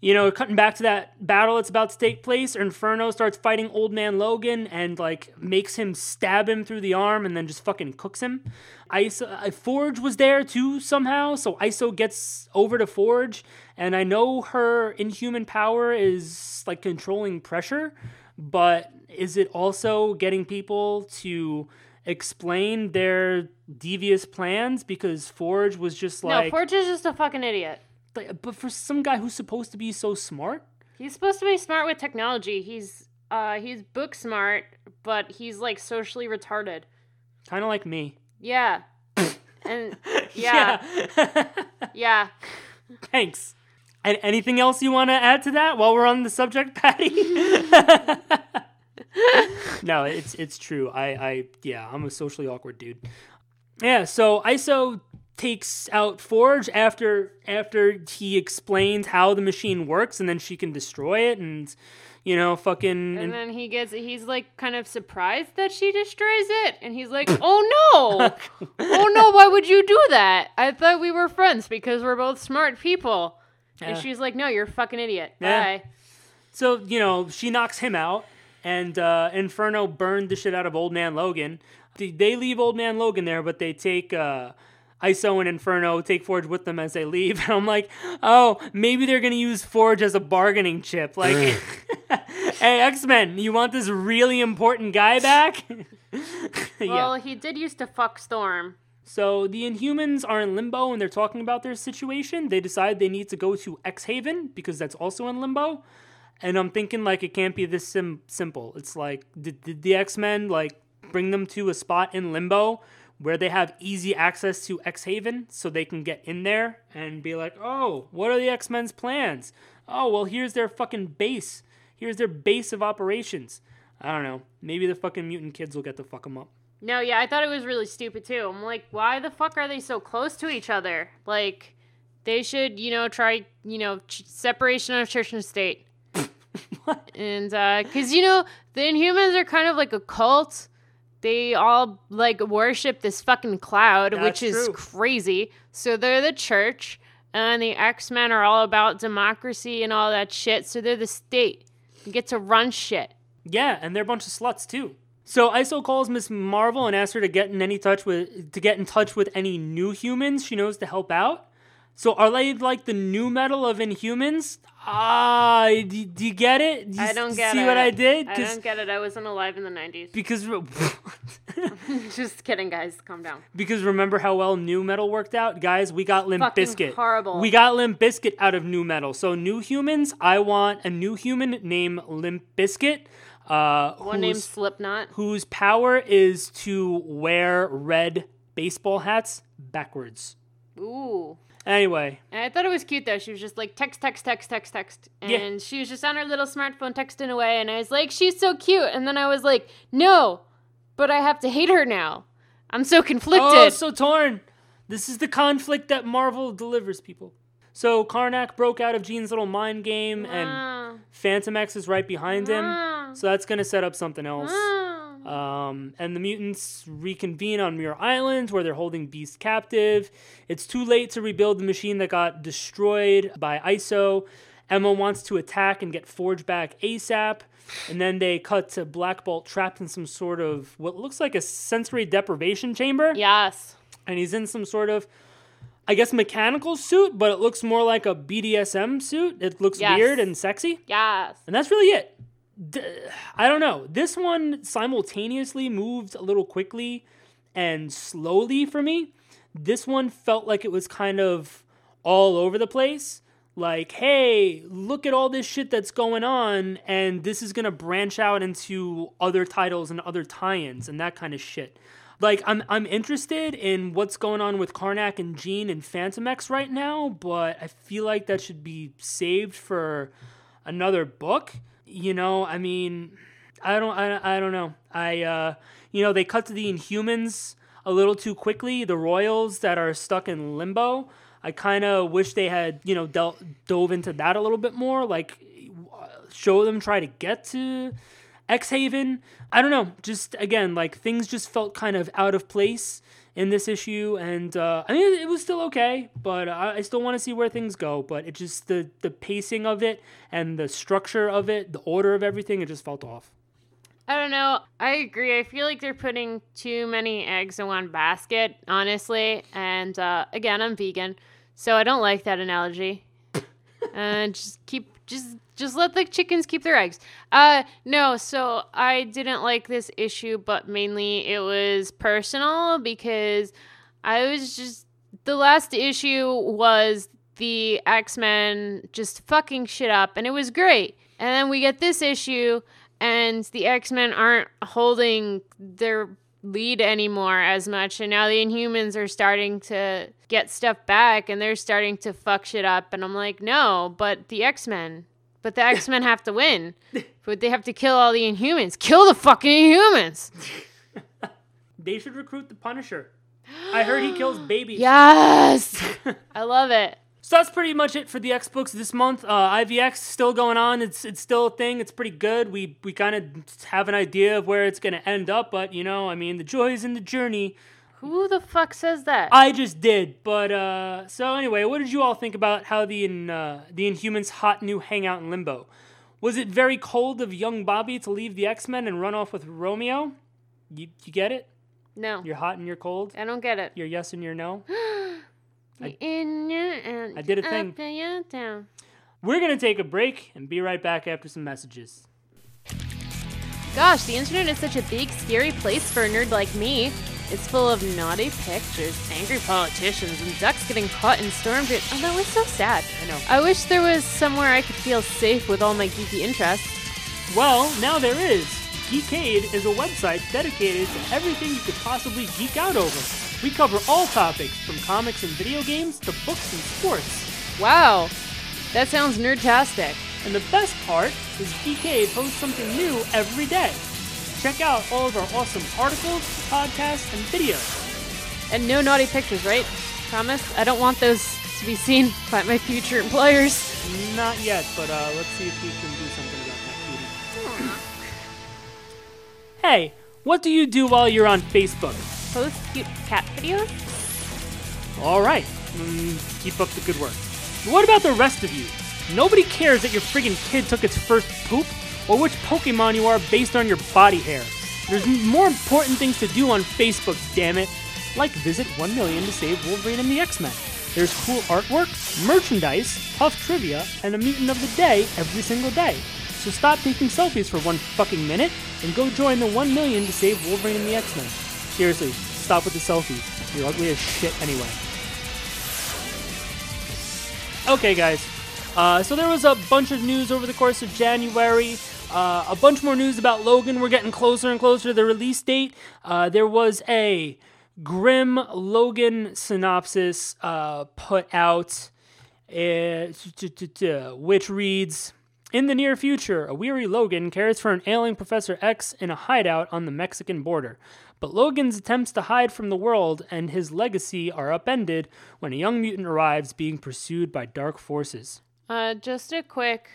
You know, cutting back to that battle that's about to take place, Inferno starts fighting Old Man Logan and, like, makes him stab him through the arm and then just fucking cooks him. Iso, uh, Forge was there too somehow, so Iso gets over to Forge, and I know her inhuman power is, like, controlling pressure, but is it also getting people to explain their devious plans because Forge was just like,
no, Forge is just a fucking idiot.
Like- but for some guy who's supposed to be so smart,
He's supposed to be smart with technology. He's uh he's book smart, but he's like socially retarded.
kind of like me.
Yeah. and yeah,
Yeah.
yeah.
Thanks. And anything else you want to add to that while we're on the subject, Patty? no, it's it's true. I I yeah, I'm a socially awkward dude. Yeah, so Iso takes out Forge after after he explains how the machine works, and then she can destroy it, and you know, fucking.
And then he gets he's like kind of surprised that she destroys it and he's like, "Oh no. oh no, why would you do that? I thought we were friends because we're both smart people." And she's like, "No, you're a fucking idiot."
Yeah.
Bye.
So, you know, she knocks him out, and uh, Inferno burned the shit out of Old Man Logan. They, they leave Old Man Logan there, but they take uh, Iso and Inferno, take Forge with them as they leave. And I'm like, oh, maybe they're going to use Forge as a bargaining chip. Like, hey, X Men, you want this really important guy back? yeah.
Well, he did used to fuck Storm.
So the Inhumans are in limbo and they're talking about their situation. They decide they need to go to X Haven because that's also in limbo. And I'm thinking like it can't be this sim- simple. It's like did, did the X Men like bring them to a spot in limbo where they have easy access to X Haven so they can get in there and be like, oh, what are the X Men's plans? Oh, well, here's their fucking base. Here's their base of operations. I don't know. Maybe the fucking mutant kids will get to fuck them up.
No, yeah, I thought it was really stupid too. I'm like, why the fuck are they so close to each other? Like, they should, you know, try, you know, ch- separation of church and state.
What?
And, uh, cause, you know, the Inhumans are kind of like a cult. They all like worship this fucking cloud, which is
true.
crazy. So they're the church, and the X Men are all about democracy and all that shit. So they're the state. You get to run shit.
Yeah, and they're a bunch of sluts too. So Iso calls Miss Marvel and asks her to get in any touch with to get in touch with any new humans she knows to help out. So are they like the new metal of Inhumans? Ah, do, do you get it? Do you
I don't get
see
it.
what I did?
I don't get it. I wasn't alive in the '90s.
because
Just kidding, guys. Calm down.
because remember how well new metal worked out, guys. We got Limp
Fucking
Bizkit.
horrible.
We got Limp Bizkit out of new metal. So new humans, I want a new human named Limp Bizkit. Uh,
One named Slipknot.
whose power is to wear red baseball hats backwards.
Ooh.
Anyway,
And I thought it was cute though. She was just like text, text, text, text, text. And
Yeah.
she was just on her little smartphone texting away. And I was like, she's so cute. And then I was like, no, but I have to hate her now. I'm so conflicted.
oh, so torn. This is the conflict that Marvel delivers people. So Karnak broke out of Jean's little mind game, and
Ah,
Phantom X is right behind him.
ah,
So that's gonna set up something else.
ah.
Um, and the mutants reconvene on Muir Island where they're holding Beast captive. It's too late to rebuild the machine that got destroyed by Iso. Emma wants to attack and get Forge back ASAP. And then they cut to Black Bolt trapped in some sort of what looks like a sensory deprivation chamber.
Yes.
And he's in some sort of, I guess, mechanical suit, but it looks more like a BDSM suit. It looks
Yes.
weird and sexy.
Yes.
And that's really it. I don't know. This one simultaneously moved a little quickly and slowly for me. This one felt like it was kind of all over the place. Like, hey, look at all this shit that's going on, and this is gonna branch out into other titles and other tie-ins and that kind of shit. Like, I'm I'm interested in what's going on with Karnak and Jean and Phantom X right now, but I feel like that should be saved for another book. You know, I mean, I don't, I, I don't know. I, uh, you know, they cut to the Inhumans a little too quickly. The Royals that are stuck in limbo. I kind of wish they had, you know, del- dove into that a little bit more. Like, show them try to get to X Haven. I don't know. Just again, like things just felt kind of out of place in this issue, and uh, I mean it was still okay, but I, I still want to see where things go. But it just the the pacing of it and the structure of it, the order of everything, it just felt off.
I don't know. I agree. I feel like they're putting too many eggs in one basket, honestly. And uh, again, I'm vegan, so I don't like that analogy. and just keep just just let the chickens keep their eggs. Uh no, so I didn't like this issue, but mainly it was personal because I was just the last issue was the X-Men just fucking shit up and it was great. And then we get this issue and the X-Men aren't holding their lead anymore as much and now the Inhumans are starting to get stuff back and they're starting to fuck shit up and I'm like, "No, but the X-Men but the X Men have to win. But they have to kill all the Inhumans. Kill the fucking Inhumans.
They should recruit the Punisher. I heard he kills babies.
Yes. I love it.
So that's pretty much it for the X books this month. Uh, IVX still going on. It's it's still a thing. It's pretty good. We we kind of have an idea of where it's gonna end up, but you know, I mean, the joy is in the journey.
Who the fuck says that?
I just did, but uh, so anyway, what did you all think about how the in, uh, the Inhumans' hot new hangout in Limbo? Was it very cold of young Bobby to leave the X Men and run off with Romeo? You you get it?
no.
You're hot and you're cold.
I don't get it.
You're yes and you're no. I-
In and
I did a thing.
up and your down.
We're gonna take a break and be right back after some messages.
Gosh, the internet is such a big, scary place for a nerd like me. It's full of naughty pictures, angry politicians, and ducks getting caught in storm drain. Oh, that was so sad.
I know.
I wish there was somewhere I could feel safe with all my geeky interests.
Well, now there is. Geekade is a website dedicated to everything you could possibly geek out over. We cover all topics, from comics and video games to books and sports.
Wow, that sounds nerdtastic.
And the best part is Geekade posts something new every day. Check out all of our awesome articles, podcasts, and videos.
And no naughty pictures, right? Promise? I don't want those to be seen by my future employers.
Not yet, but uh, let's see if we can do something about that, cutie. Hey, what do you do while you're on Facebook?
Post cute cat videos?
All right, mm, keep up the good work. What about the rest of you? Nobody cares that your friggin' kid took its first poop or which Pokemon you are based on your body hair. There's more important things to do on Facebook, damn it. Like visit 1 million to save Wolverine and the X-Men. There's cool artwork, merchandise, tough trivia, and a mutant of the day every single day. So stop taking selfies for one fucking minute and go join the 1 million to save Wolverine and the X-Men. Seriously, stop with the selfies. You're ugly as shit anyway. Okay, guys. Uh, so there was a bunch of news over the course of January. Uh, a bunch more news about Logan. We're getting closer and closer to the release date. Uh, there was a grim Logan synopsis uh, put out, uh, which reads In the near future, a weary Logan cares for an ailing Professor X in a hideout on the Mexican border. But Logan's attempts to hide from the world and his legacy are upended when a young mutant arrives being pursued by dark forces.
Uh, just a quick,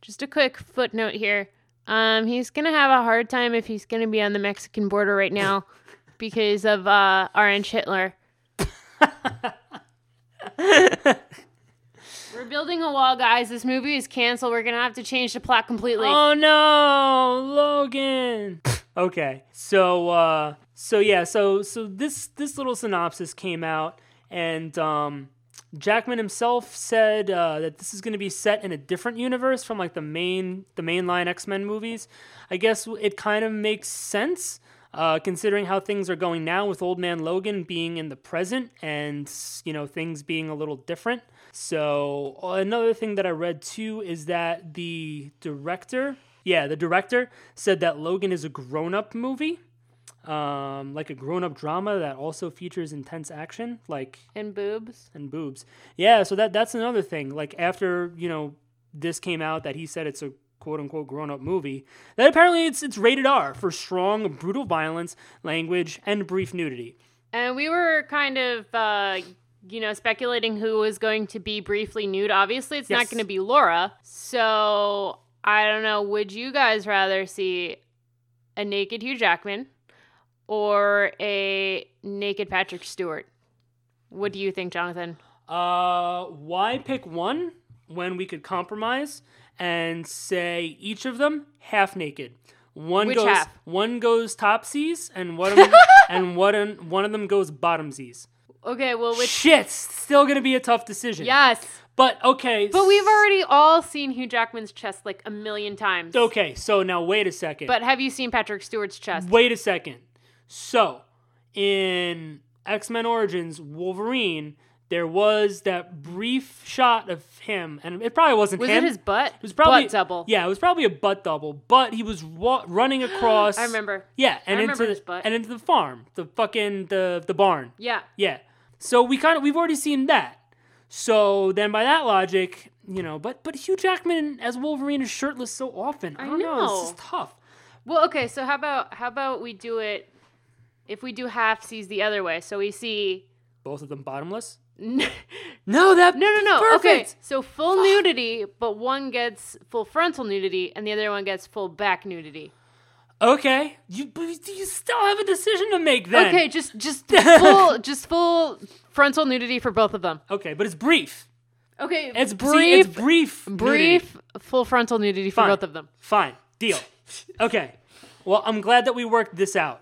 just a quick footnote here. Um, he's gonna have a hard time if he's gonna be on the Mexican border right now because of uh, Orange Hitler. We're building a wall, guys. This movie is canceled. We're gonna have to change the plot completely.
Oh no, Logan. okay. So uh so yeah, so so this this little synopsis came out and um Jackman himself said uh, that this is going to be set in a different universe from like the main the mainline X Men movies. I guess it kind of makes sense uh, considering how things are going now with Old Man Logan being in the present and you know things being a little different. So another thing that I read too is that the director, yeah, the director said that Logan is a grown-up movie um, like a grown-up drama that also features intense action, like
and boobs
and boobs. Yeah, so that that's another thing. Like after you know this came out, that he said it's a quote unquote grown-up movie. That apparently it's it's rated R for strong, brutal violence, language, and brief nudity.
And we were kind of. Uh, you know, speculating who was going to be briefly nude. Obviously, it's yes. not going to be Laura. So, I don't know. Would you guys rather see a naked Hugh Jackman or a naked Patrick Stewart? What do you think, Jonathan?
Uh, why pick one when we could compromise and say each of them half naked? One
Which
goes
half?
one goes topsies and one of them, and one one of them goes bottomsies.
Okay, well, which
shit, still gonna be a tough decision.
Yes,
but okay.
But we've already all seen Hugh Jackman's chest like a million times.
Okay, so now wait a second.
But have you seen Patrick Stewart's chest?
Wait a second. So, in X Men Origins Wolverine, there was that brief shot of him, and it probably wasn't
was
him.
it his butt?
It was probably
butt double.
Yeah, it was probably a butt double, but he was wa- running across.
I remember.
Yeah, and into
remember his butt.
and into the farm, the fucking the the barn.
Yeah.
Yeah. So we kind of we've already seen that. So then, by that logic, you know, but but Hugh Jackman as Wolverine is shirtless so often. I,
I
don't know.
know.
This is tough.
Well, okay. So how about how about we do it? If we do half sees the other way, so we see
Both of them bottomless.
no,
No, that
no, no. No.
Perfect.
Okay, so full nudity, but one gets full frontal nudity, and the other one gets full back nudity.
Okay, you you still have a decision to make then.
Okay, just just full just full frontal nudity for both of them.
Okay, but it's brief.
Okay,
It's
brief,
See, it's brief.
brief,
nudity.
full frontal nudity for
Fine.
both of them.
Fine. Deal. okay. Well, I'm glad that we worked this out.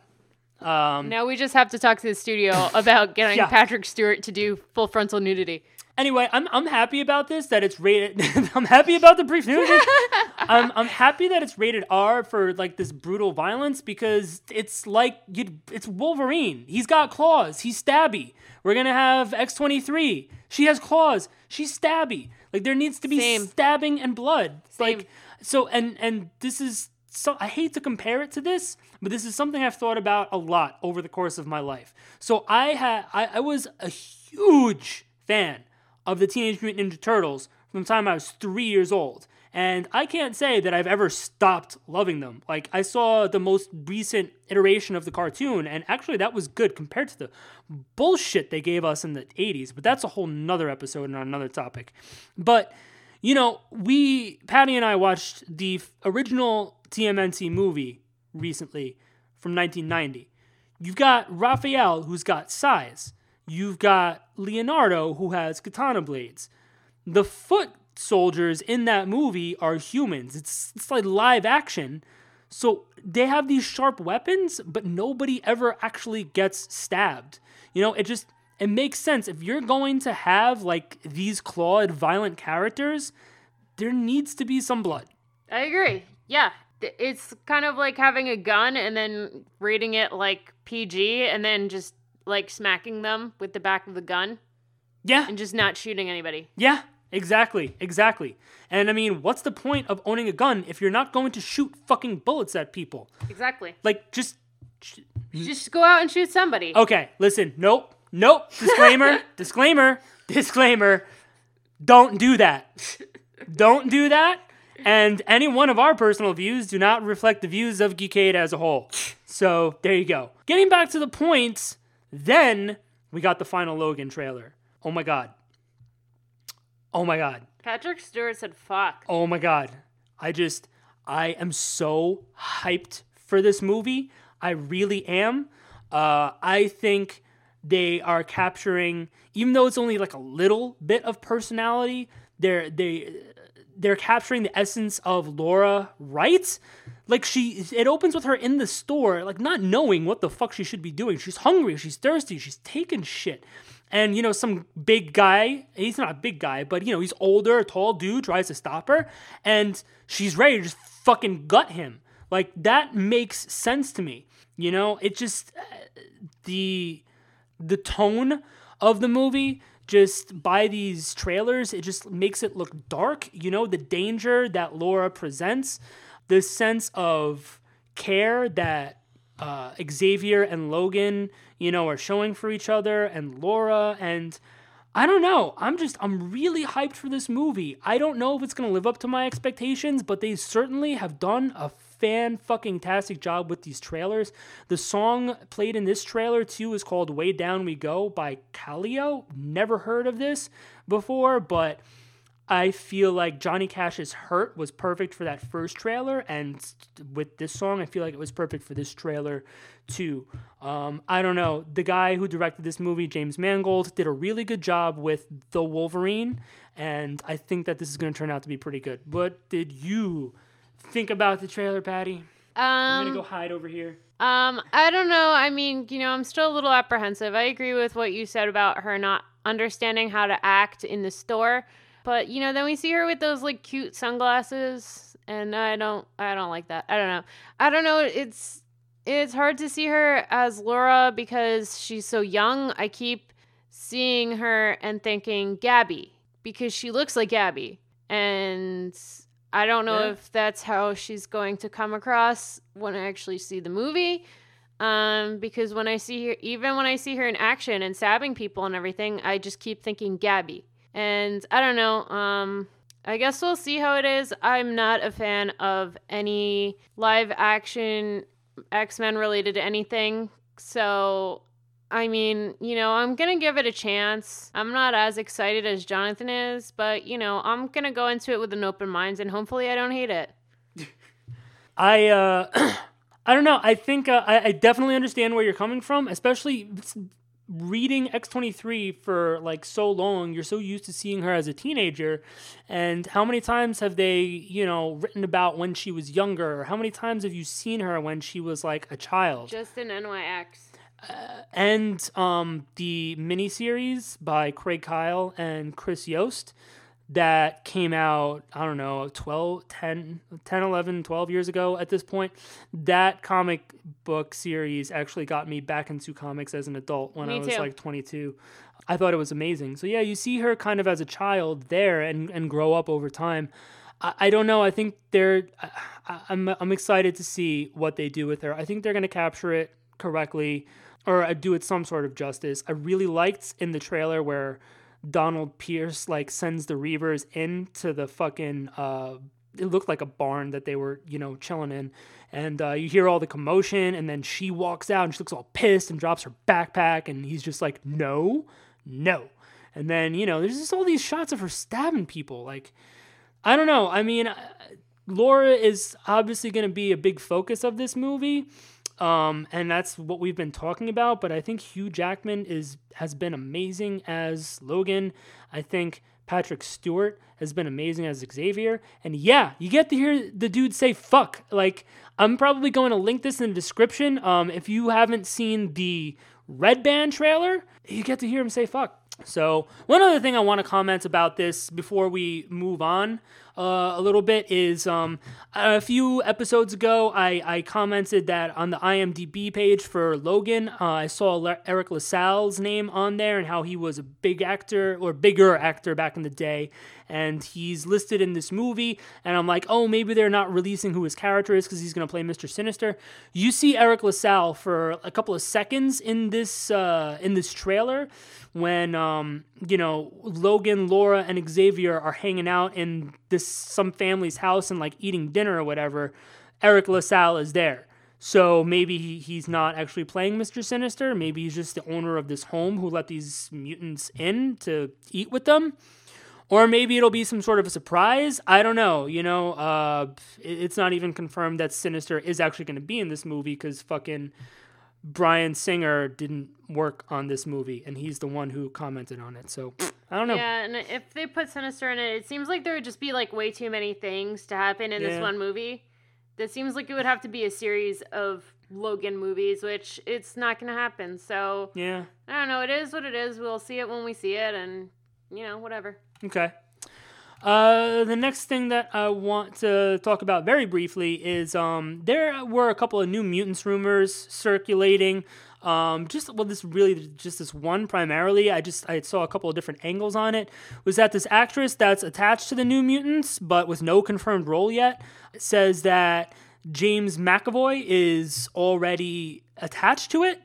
Um,
Now we just have to talk to the studio about getting
Yeah.
Patrick Stewart to do full frontal nudity.
anyway, I'm I'm happy about this that it's rated. I'm happy about the brief nudity. I'm I'm happy that it's rated R for like this brutal violence because it's like you it's Wolverine. He's got claws. He's stabby. We're gonna have X23. She has claws. She's stabby. Like there needs to be
Same.
stabbing and blood.
Same.
Like so and and this is so I hate to compare it to this, but this is something I've thought about a lot over the course of my life. So I had I, I was a huge fan of the Teenage Mutant Ninja Turtles from the time I was three years old. And I can't say that I've ever stopped loving them. Like, I saw the most recent iteration of the cartoon, and actually, that was good compared to the bullshit they gave us in the 80s. But that's a whole nother episode and another topic. But, you know, we, Patty and I watched the original TMNT movie recently from 1990. You've got Raphael, who's got sais. You've got Leonardo, who has katana blades. The foot soldiers in that movie are humans. It's it's like live action. So they have these sharp weapons, but nobody ever actually gets stabbed. You know, it just it makes sense if you're going to have like these clawed violent characters, there needs to be some blood.
I agree. Yeah. It's kind of like having a gun and then rating it like PG and then just like smacking them with the back of the gun
Yeah.
and just not shooting anybody.
Yeah, exactly, exactly. And I mean, what's the point of owning a gun if you're not going to shoot fucking bullets at people?
Exactly.
Like, just.
Just go out and shoot somebody.
Okay, listen, nope, nope. Disclaimer, disclaimer, disclaimer. Don't do that. Don't do that. And any one of our personal views do not reflect the views of Geekade as a whole. So there you go. Getting back to the point, then we got the final Logan trailer. Oh my god. Oh my god.
Patrick Stewart said fuck.
Oh my god. I just I am so hyped for this movie. I really am. Uh, I think they are capturing, even though it's only like a little bit of personality, they're they they're capturing the essence of Laura right. Like she, it opens with her in the store, like not knowing what the fuck she should be doing. She's hungry, she's thirsty, she's taking shit. And you know, some big guy, he's not a big guy, but you know, he's older, a tall dude, tries to stop her, and she's ready to just fucking gut him. Like that makes sense to me. You know, it just uh, the the tone of the movie just by these trailers it just makes it look dark you know the danger that laura presents the sense of care that uh, xavier and logan you know are showing for each other and laura and i don't know i'm just i'm really hyped for this movie. I don't know if it's going to live up to my expectations but they certainly have done a fan fucking tastic job with these trailers. The song played in this trailer too is called Way Down We Go by Kaleo. Never heard of this before, but I feel like Johnny Cash's Hurt was perfect for that first trailer, and with this song, I feel like it was perfect for this trailer too. Um, I don't know. The guy who directed this movie, James Mangold, did a really good job with The Wolverine, and I think that this is going to turn out to be pretty good. What did you think about the trailer, Patty? I'm
Um,
gonna go hide over here.
um, I don't know. I mean, you know, I'm still a little apprehensive. I agree with what you said about her not understanding how to act in the store. But you know, then we see her with those like cute sunglasses, and I don't, I don't like that. I don't know. I don't know. It's it's hard to see her as Laura because she's so young. I keep seeing her and thinking Gabby because she looks like Gabby, and I don't know
Yeah.
if that's how she's going to come across when I actually see the movie. Um, because when I see her, even when I see her in action and stabbing people and everything, I just keep thinking Gabby. And I don't know. Um, I guess we'll see how it is. I'm not a fan of any live action X Men related to anything. So, I mean, you know, I'm going to give it a chance. I'm not as excited as Jonathan is, but, you know, I'm going to go into it with an open mind and hopefully I don't hate it.
I uh, I don't know. I think uh, I, I definitely understand where you're coming from, especially reading X23 for like so long. You're so used to seeing her as a teenager, and how many times have they, you know, written about when she was younger? Or how many times have you seen her when she was like a child?
Just an NYX.
And um, the miniseries by Craig Kyle and Chris Yost that came out, I don't know, 12, 10, 10, 11, 12 years ago at this point. That comic book series actually got me back into comics as an adult when
Me
I was
too.
like 22. I thought it was amazing. So, yeah, you see her kind of as a child there and, and grow up over time. I, I don't know. I think they're. I- I'm I'm excited to see what they do with her. I think they're going to capture it correctly or do it some sort of justice. I really liked in the trailer where Donald Pierce like sends the Reavers into the fucking. Uh, it looked like a barn that they were, you know, chilling in, and uh, you hear all the commotion, and then she walks out and she looks all pissed and drops her backpack, and he's just like, "No, no," and then you know, there's just all these shots of her stabbing people, like. I don't know. I mean, uh, Laura is obviously going to be a big focus of this movie. Um, and that's what we've been talking about. But I think Hugh Jackman is has been amazing as Logan. I think Patrick Stewart has been amazing as Xavier. And yeah, you get to hear the dude say fuck. Like, I'm probably going to link this in the description. Um, if you haven't seen the Red Band trailer, you get to hear him say fuck. So, one other thing I want to comment about this before we move on uh, a little bit is um, a few episodes ago, I, I commented that on the IMDb page for Logan, uh, I saw Le- Eric LaSalle's name on there and how he was a big actor or bigger actor back in the day. And he's listed in this movie, and I'm like, oh, maybe they're not releasing who his character is because he's going to play Mr. Sinister. You see Eric LaSalle for a couple of seconds in this uh, in this trailer when um, you know Logan, Laura, and Xavier are hanging out in this some family's house and like eating dinner or whatever. Eric LaSalle is there. So maybe he, he's not actually playing Mr. Sinister. Maybe he's just the owner of this home who let these mutants in to eat with them. Or maybe it'll be some sort of a surprise. I don't know. You know, uh, it- it's not even confirmed that Sinister is actually going to be in this movie because fucking Bryan Singer didn't work on this movie, and he's the one who commented on it. So I don't know.
Yeah, and if they put Sinister in it, it seems like there would just be like way too many things to happen in
Yeah.
this one movie. That seems like it would have to be a series of Logan movies, which it's not going to happen. So
Yeah.
I don't know. It is what it is. We'll see it when we see it, and you know, whatever.
Okay. Uh, the next thing that I want to talk about very briefly is um, there were a couple of new mutants rumors circulating. Um, just well, this really just this one primarily. I just I saw a couple of different angles on it. Was that this actress that's attached to the New Mutants, but with no confirmed role yet, says that James McAvoy is already attached to it,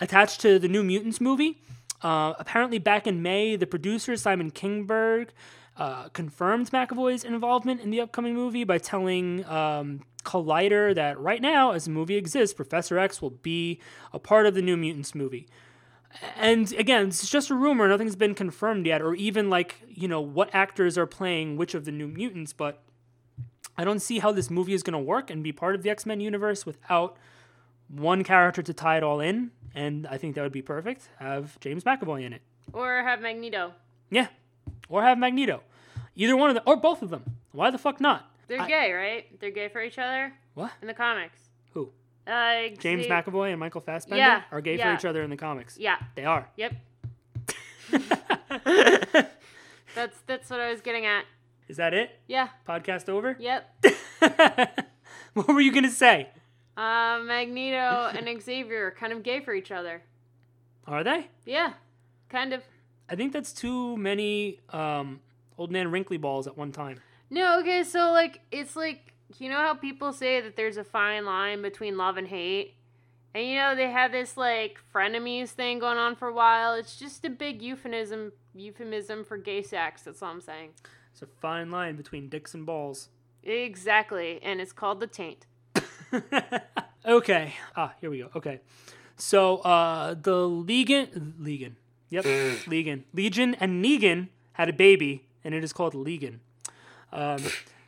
attached to the New Mutants movie. Uh, apparently, back in May, the producer Simon Kinberg uh, confirmed McAvoy's involvement in the upcoming movie by telling um, Collider that right now, as the movie exists, Professor X will be a part of the New Mutants movie. And again, it's just a rumor; nothing's been confirmed yet, or even like you know what actors are playing which of the New Mutants. But I don't see how this movie is going to work and be part of the X Men universe without one character to tie it all in. And I think that would be perfect. Have James McAvoy in it.
Or have Magneto.
Yeah. Or have Magneto. Either one of them, or both of them. Why the fuck not?
They're
I-
gay, right? They're gay for each other
What?
in the comics.
Who?
Uh,
James
Xa-
McAvoy and Michael Fassbender
Yeah,
are gay
yeah.
for each other in the comics.
Yeah.
They are.
Yep. That's that's what I was getting at.
Is that it?
Yeah.
Podcast over?
Yep.
what were you going to say?
Uh, Magneto and Xavier are kind of gay for each other.
Are they?
Yeah. Kind of.
I think that's too many um, old man wrinkly balls at one time.
No, okay, so like it's like you know how people say that there's a fine line between love and hate? And you know they have this like frenemies thing going on for a while. It's just a big euphemism euphemism for gay sex, that's all I'm saying.
It's a fine line between dicks and balls.
Exactly. And it's called the taint.
okay. Ah, here we go. Okay. So uh the Legion Legion. Yep. Legion. Legion and Negan had a baby, and it is called Legion. Um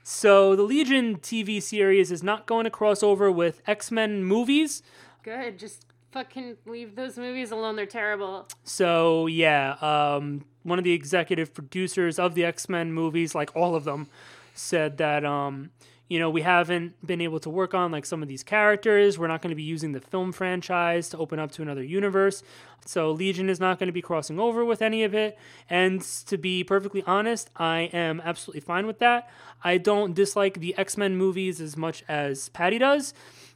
so the Legion TV series is not going to cross over with X-Men movies.
Good. Just fucking leave those movies alone. They're terrible.
So yeah, um, one of the executive producers of the X Men movies, like all of them, said that um, you know we haven't been able to work on like some of these characters. We're not going to be using the film franchise to open up to another universe. So Legion is not going to be crossing over with any of it. And to be perfectly honest, I am absolutely fine with that. I don't dislike the X Men movies as much as Patty does,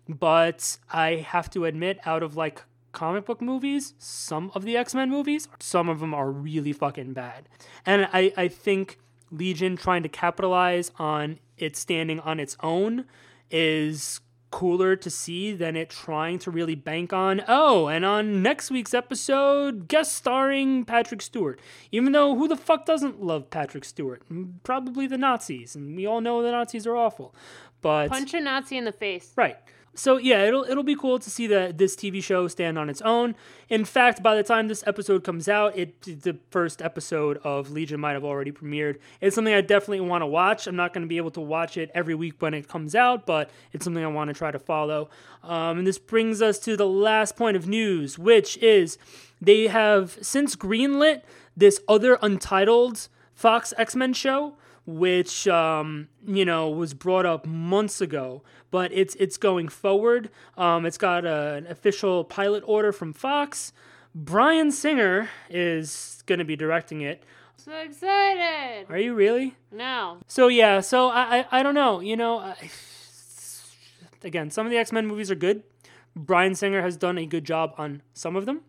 but I have to admit, out of like comic book movies, some of the X Men movies, some of them are really fucking bad. And I, I think Legion trying to capitalize on it standing on its own is cooler to see than it trying to really bank on oh and on next week's episode guest starring patrick stewart even though who the fuck doesn't love patrick stewart probably the nazis and we all know the nazis are awful but
Punch a Nazi in the face.
Right. So yeah, it'll it'll be cool to see that this TV show stand on its own. In fact, by the time this episode comes out, it the first episode of Legion might have already premiered. It's something I definitely want to watch. I'm not going to be able to watch it every week when it comes out, but it's something I want to try to follow. Um, and this brings us to the last point of news, which is they have since greenlit this other untitled Fox X Men show which um, you know was brought up months ago, but it's it's going forward. Um, it's got a, an official pilot order from Fox. Bryan Singer is going to be directing it.
So excited!
Are you really?
No.
So yeah, so I I, I don't know. You know, I, again, some of the X Men movies are good. Bryan Singer has done a good job on some of them.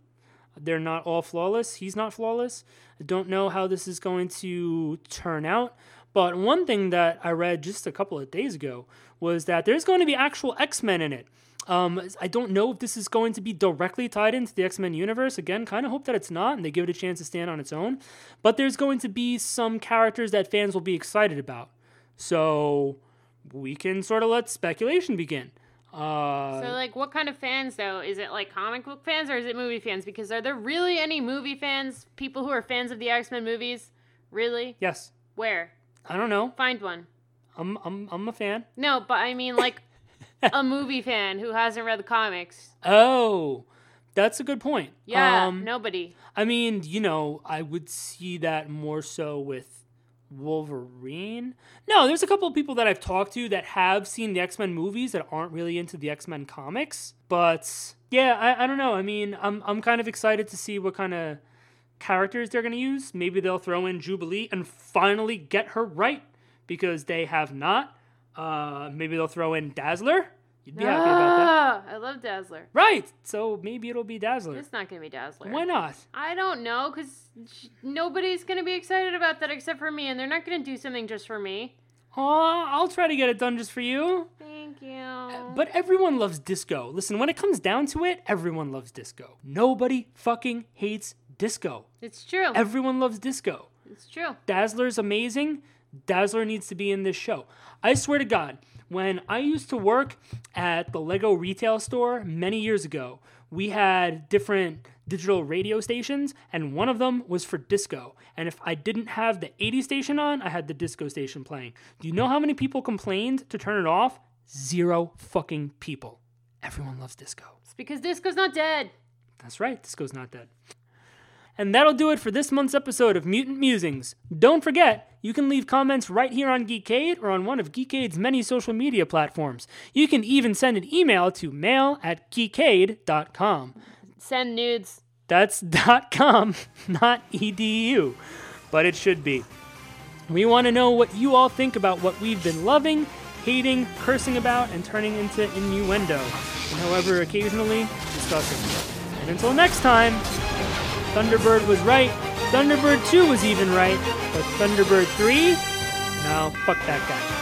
They're not all flawless. He's not flawless. I don't know how this is going to turn out. But one thing that I read just a couple of days ago was that there's going to be actual X Men in it. Um, I don't know if this is going to be directly tied into the X Men universe. Again, kind of hope that it's not and they give it a chance to stand on its own. But there's going to be some characters that fans will be excited about. So we can sort of let speculation begin. Uh,
so, like, what kind of fans, though? Is it like comic book fans or is it movie fans? Because are there really any movie fans, people who are fans of the X Men movies? Really?
Yes.
Where?
I don't know.
Find one.
I'm I'm I'm a fan.
No, but I mean like a movie fan who hasn't read the comics.
Oh, that's a good point.
Yeah, um, nobody.
I mean, you know, I would see that more so with Wolverine. No, there's a couple of people that I've talked to that have seen the X Men movies that aren't really into the X Men comics. But yeah, I, I don't know. I mean, I'm I'm kind of excited to see what kind of characters they're going to use. Maybe they'll throw in Jubilee and finally get her right because they have not. Uh, maybe they'll throw in Dazzler. You'd be happy about that.
Ah, I love Dazzler.
Right. So maybe it'll be Dazzler.
It's not going to be Dazzler.
Why not?
I don't know because nobody's going to be excited about that except for me, and they're not going to do something just for me.
Aw, I'll try to get it done just for you.
Thank you.
But everyone loves disco. Listen, when it comes down to it, everyone loves disco. Nobody fucking hates disco.
It's true.
Everyone loves disco.
It's true.
Dazzler's amazing. Dazzler needs to be in this show. I swear to God, when I used to work at the Lego retail store many years ago, we had different digital radio stations, and one of them was for disco. And if I didn't have the 80 station on, I had the disco station playing. Do you know how many people complained to turn it off? Zero fucking people. Everyone loves disco.
It's because disco's not dead.
That's right, disco's not dead. And that'll do it for this month's episode of Mutant Musings. Don't forget, you can leave comments right here on Geekade or on one of Geekade's many social media platforms. You can even send an email to mail at geekade.com.
Send nudes.
That's .com, not edu, but it should be. We want to know what you all think about what we've been loving, hating, cursing about, and turning into innuendo, and however occasionally discussing. And until next time, Thunderbird was right. Thunderbird 2 was even right. But Thunderbird 3? No, fuck that guy.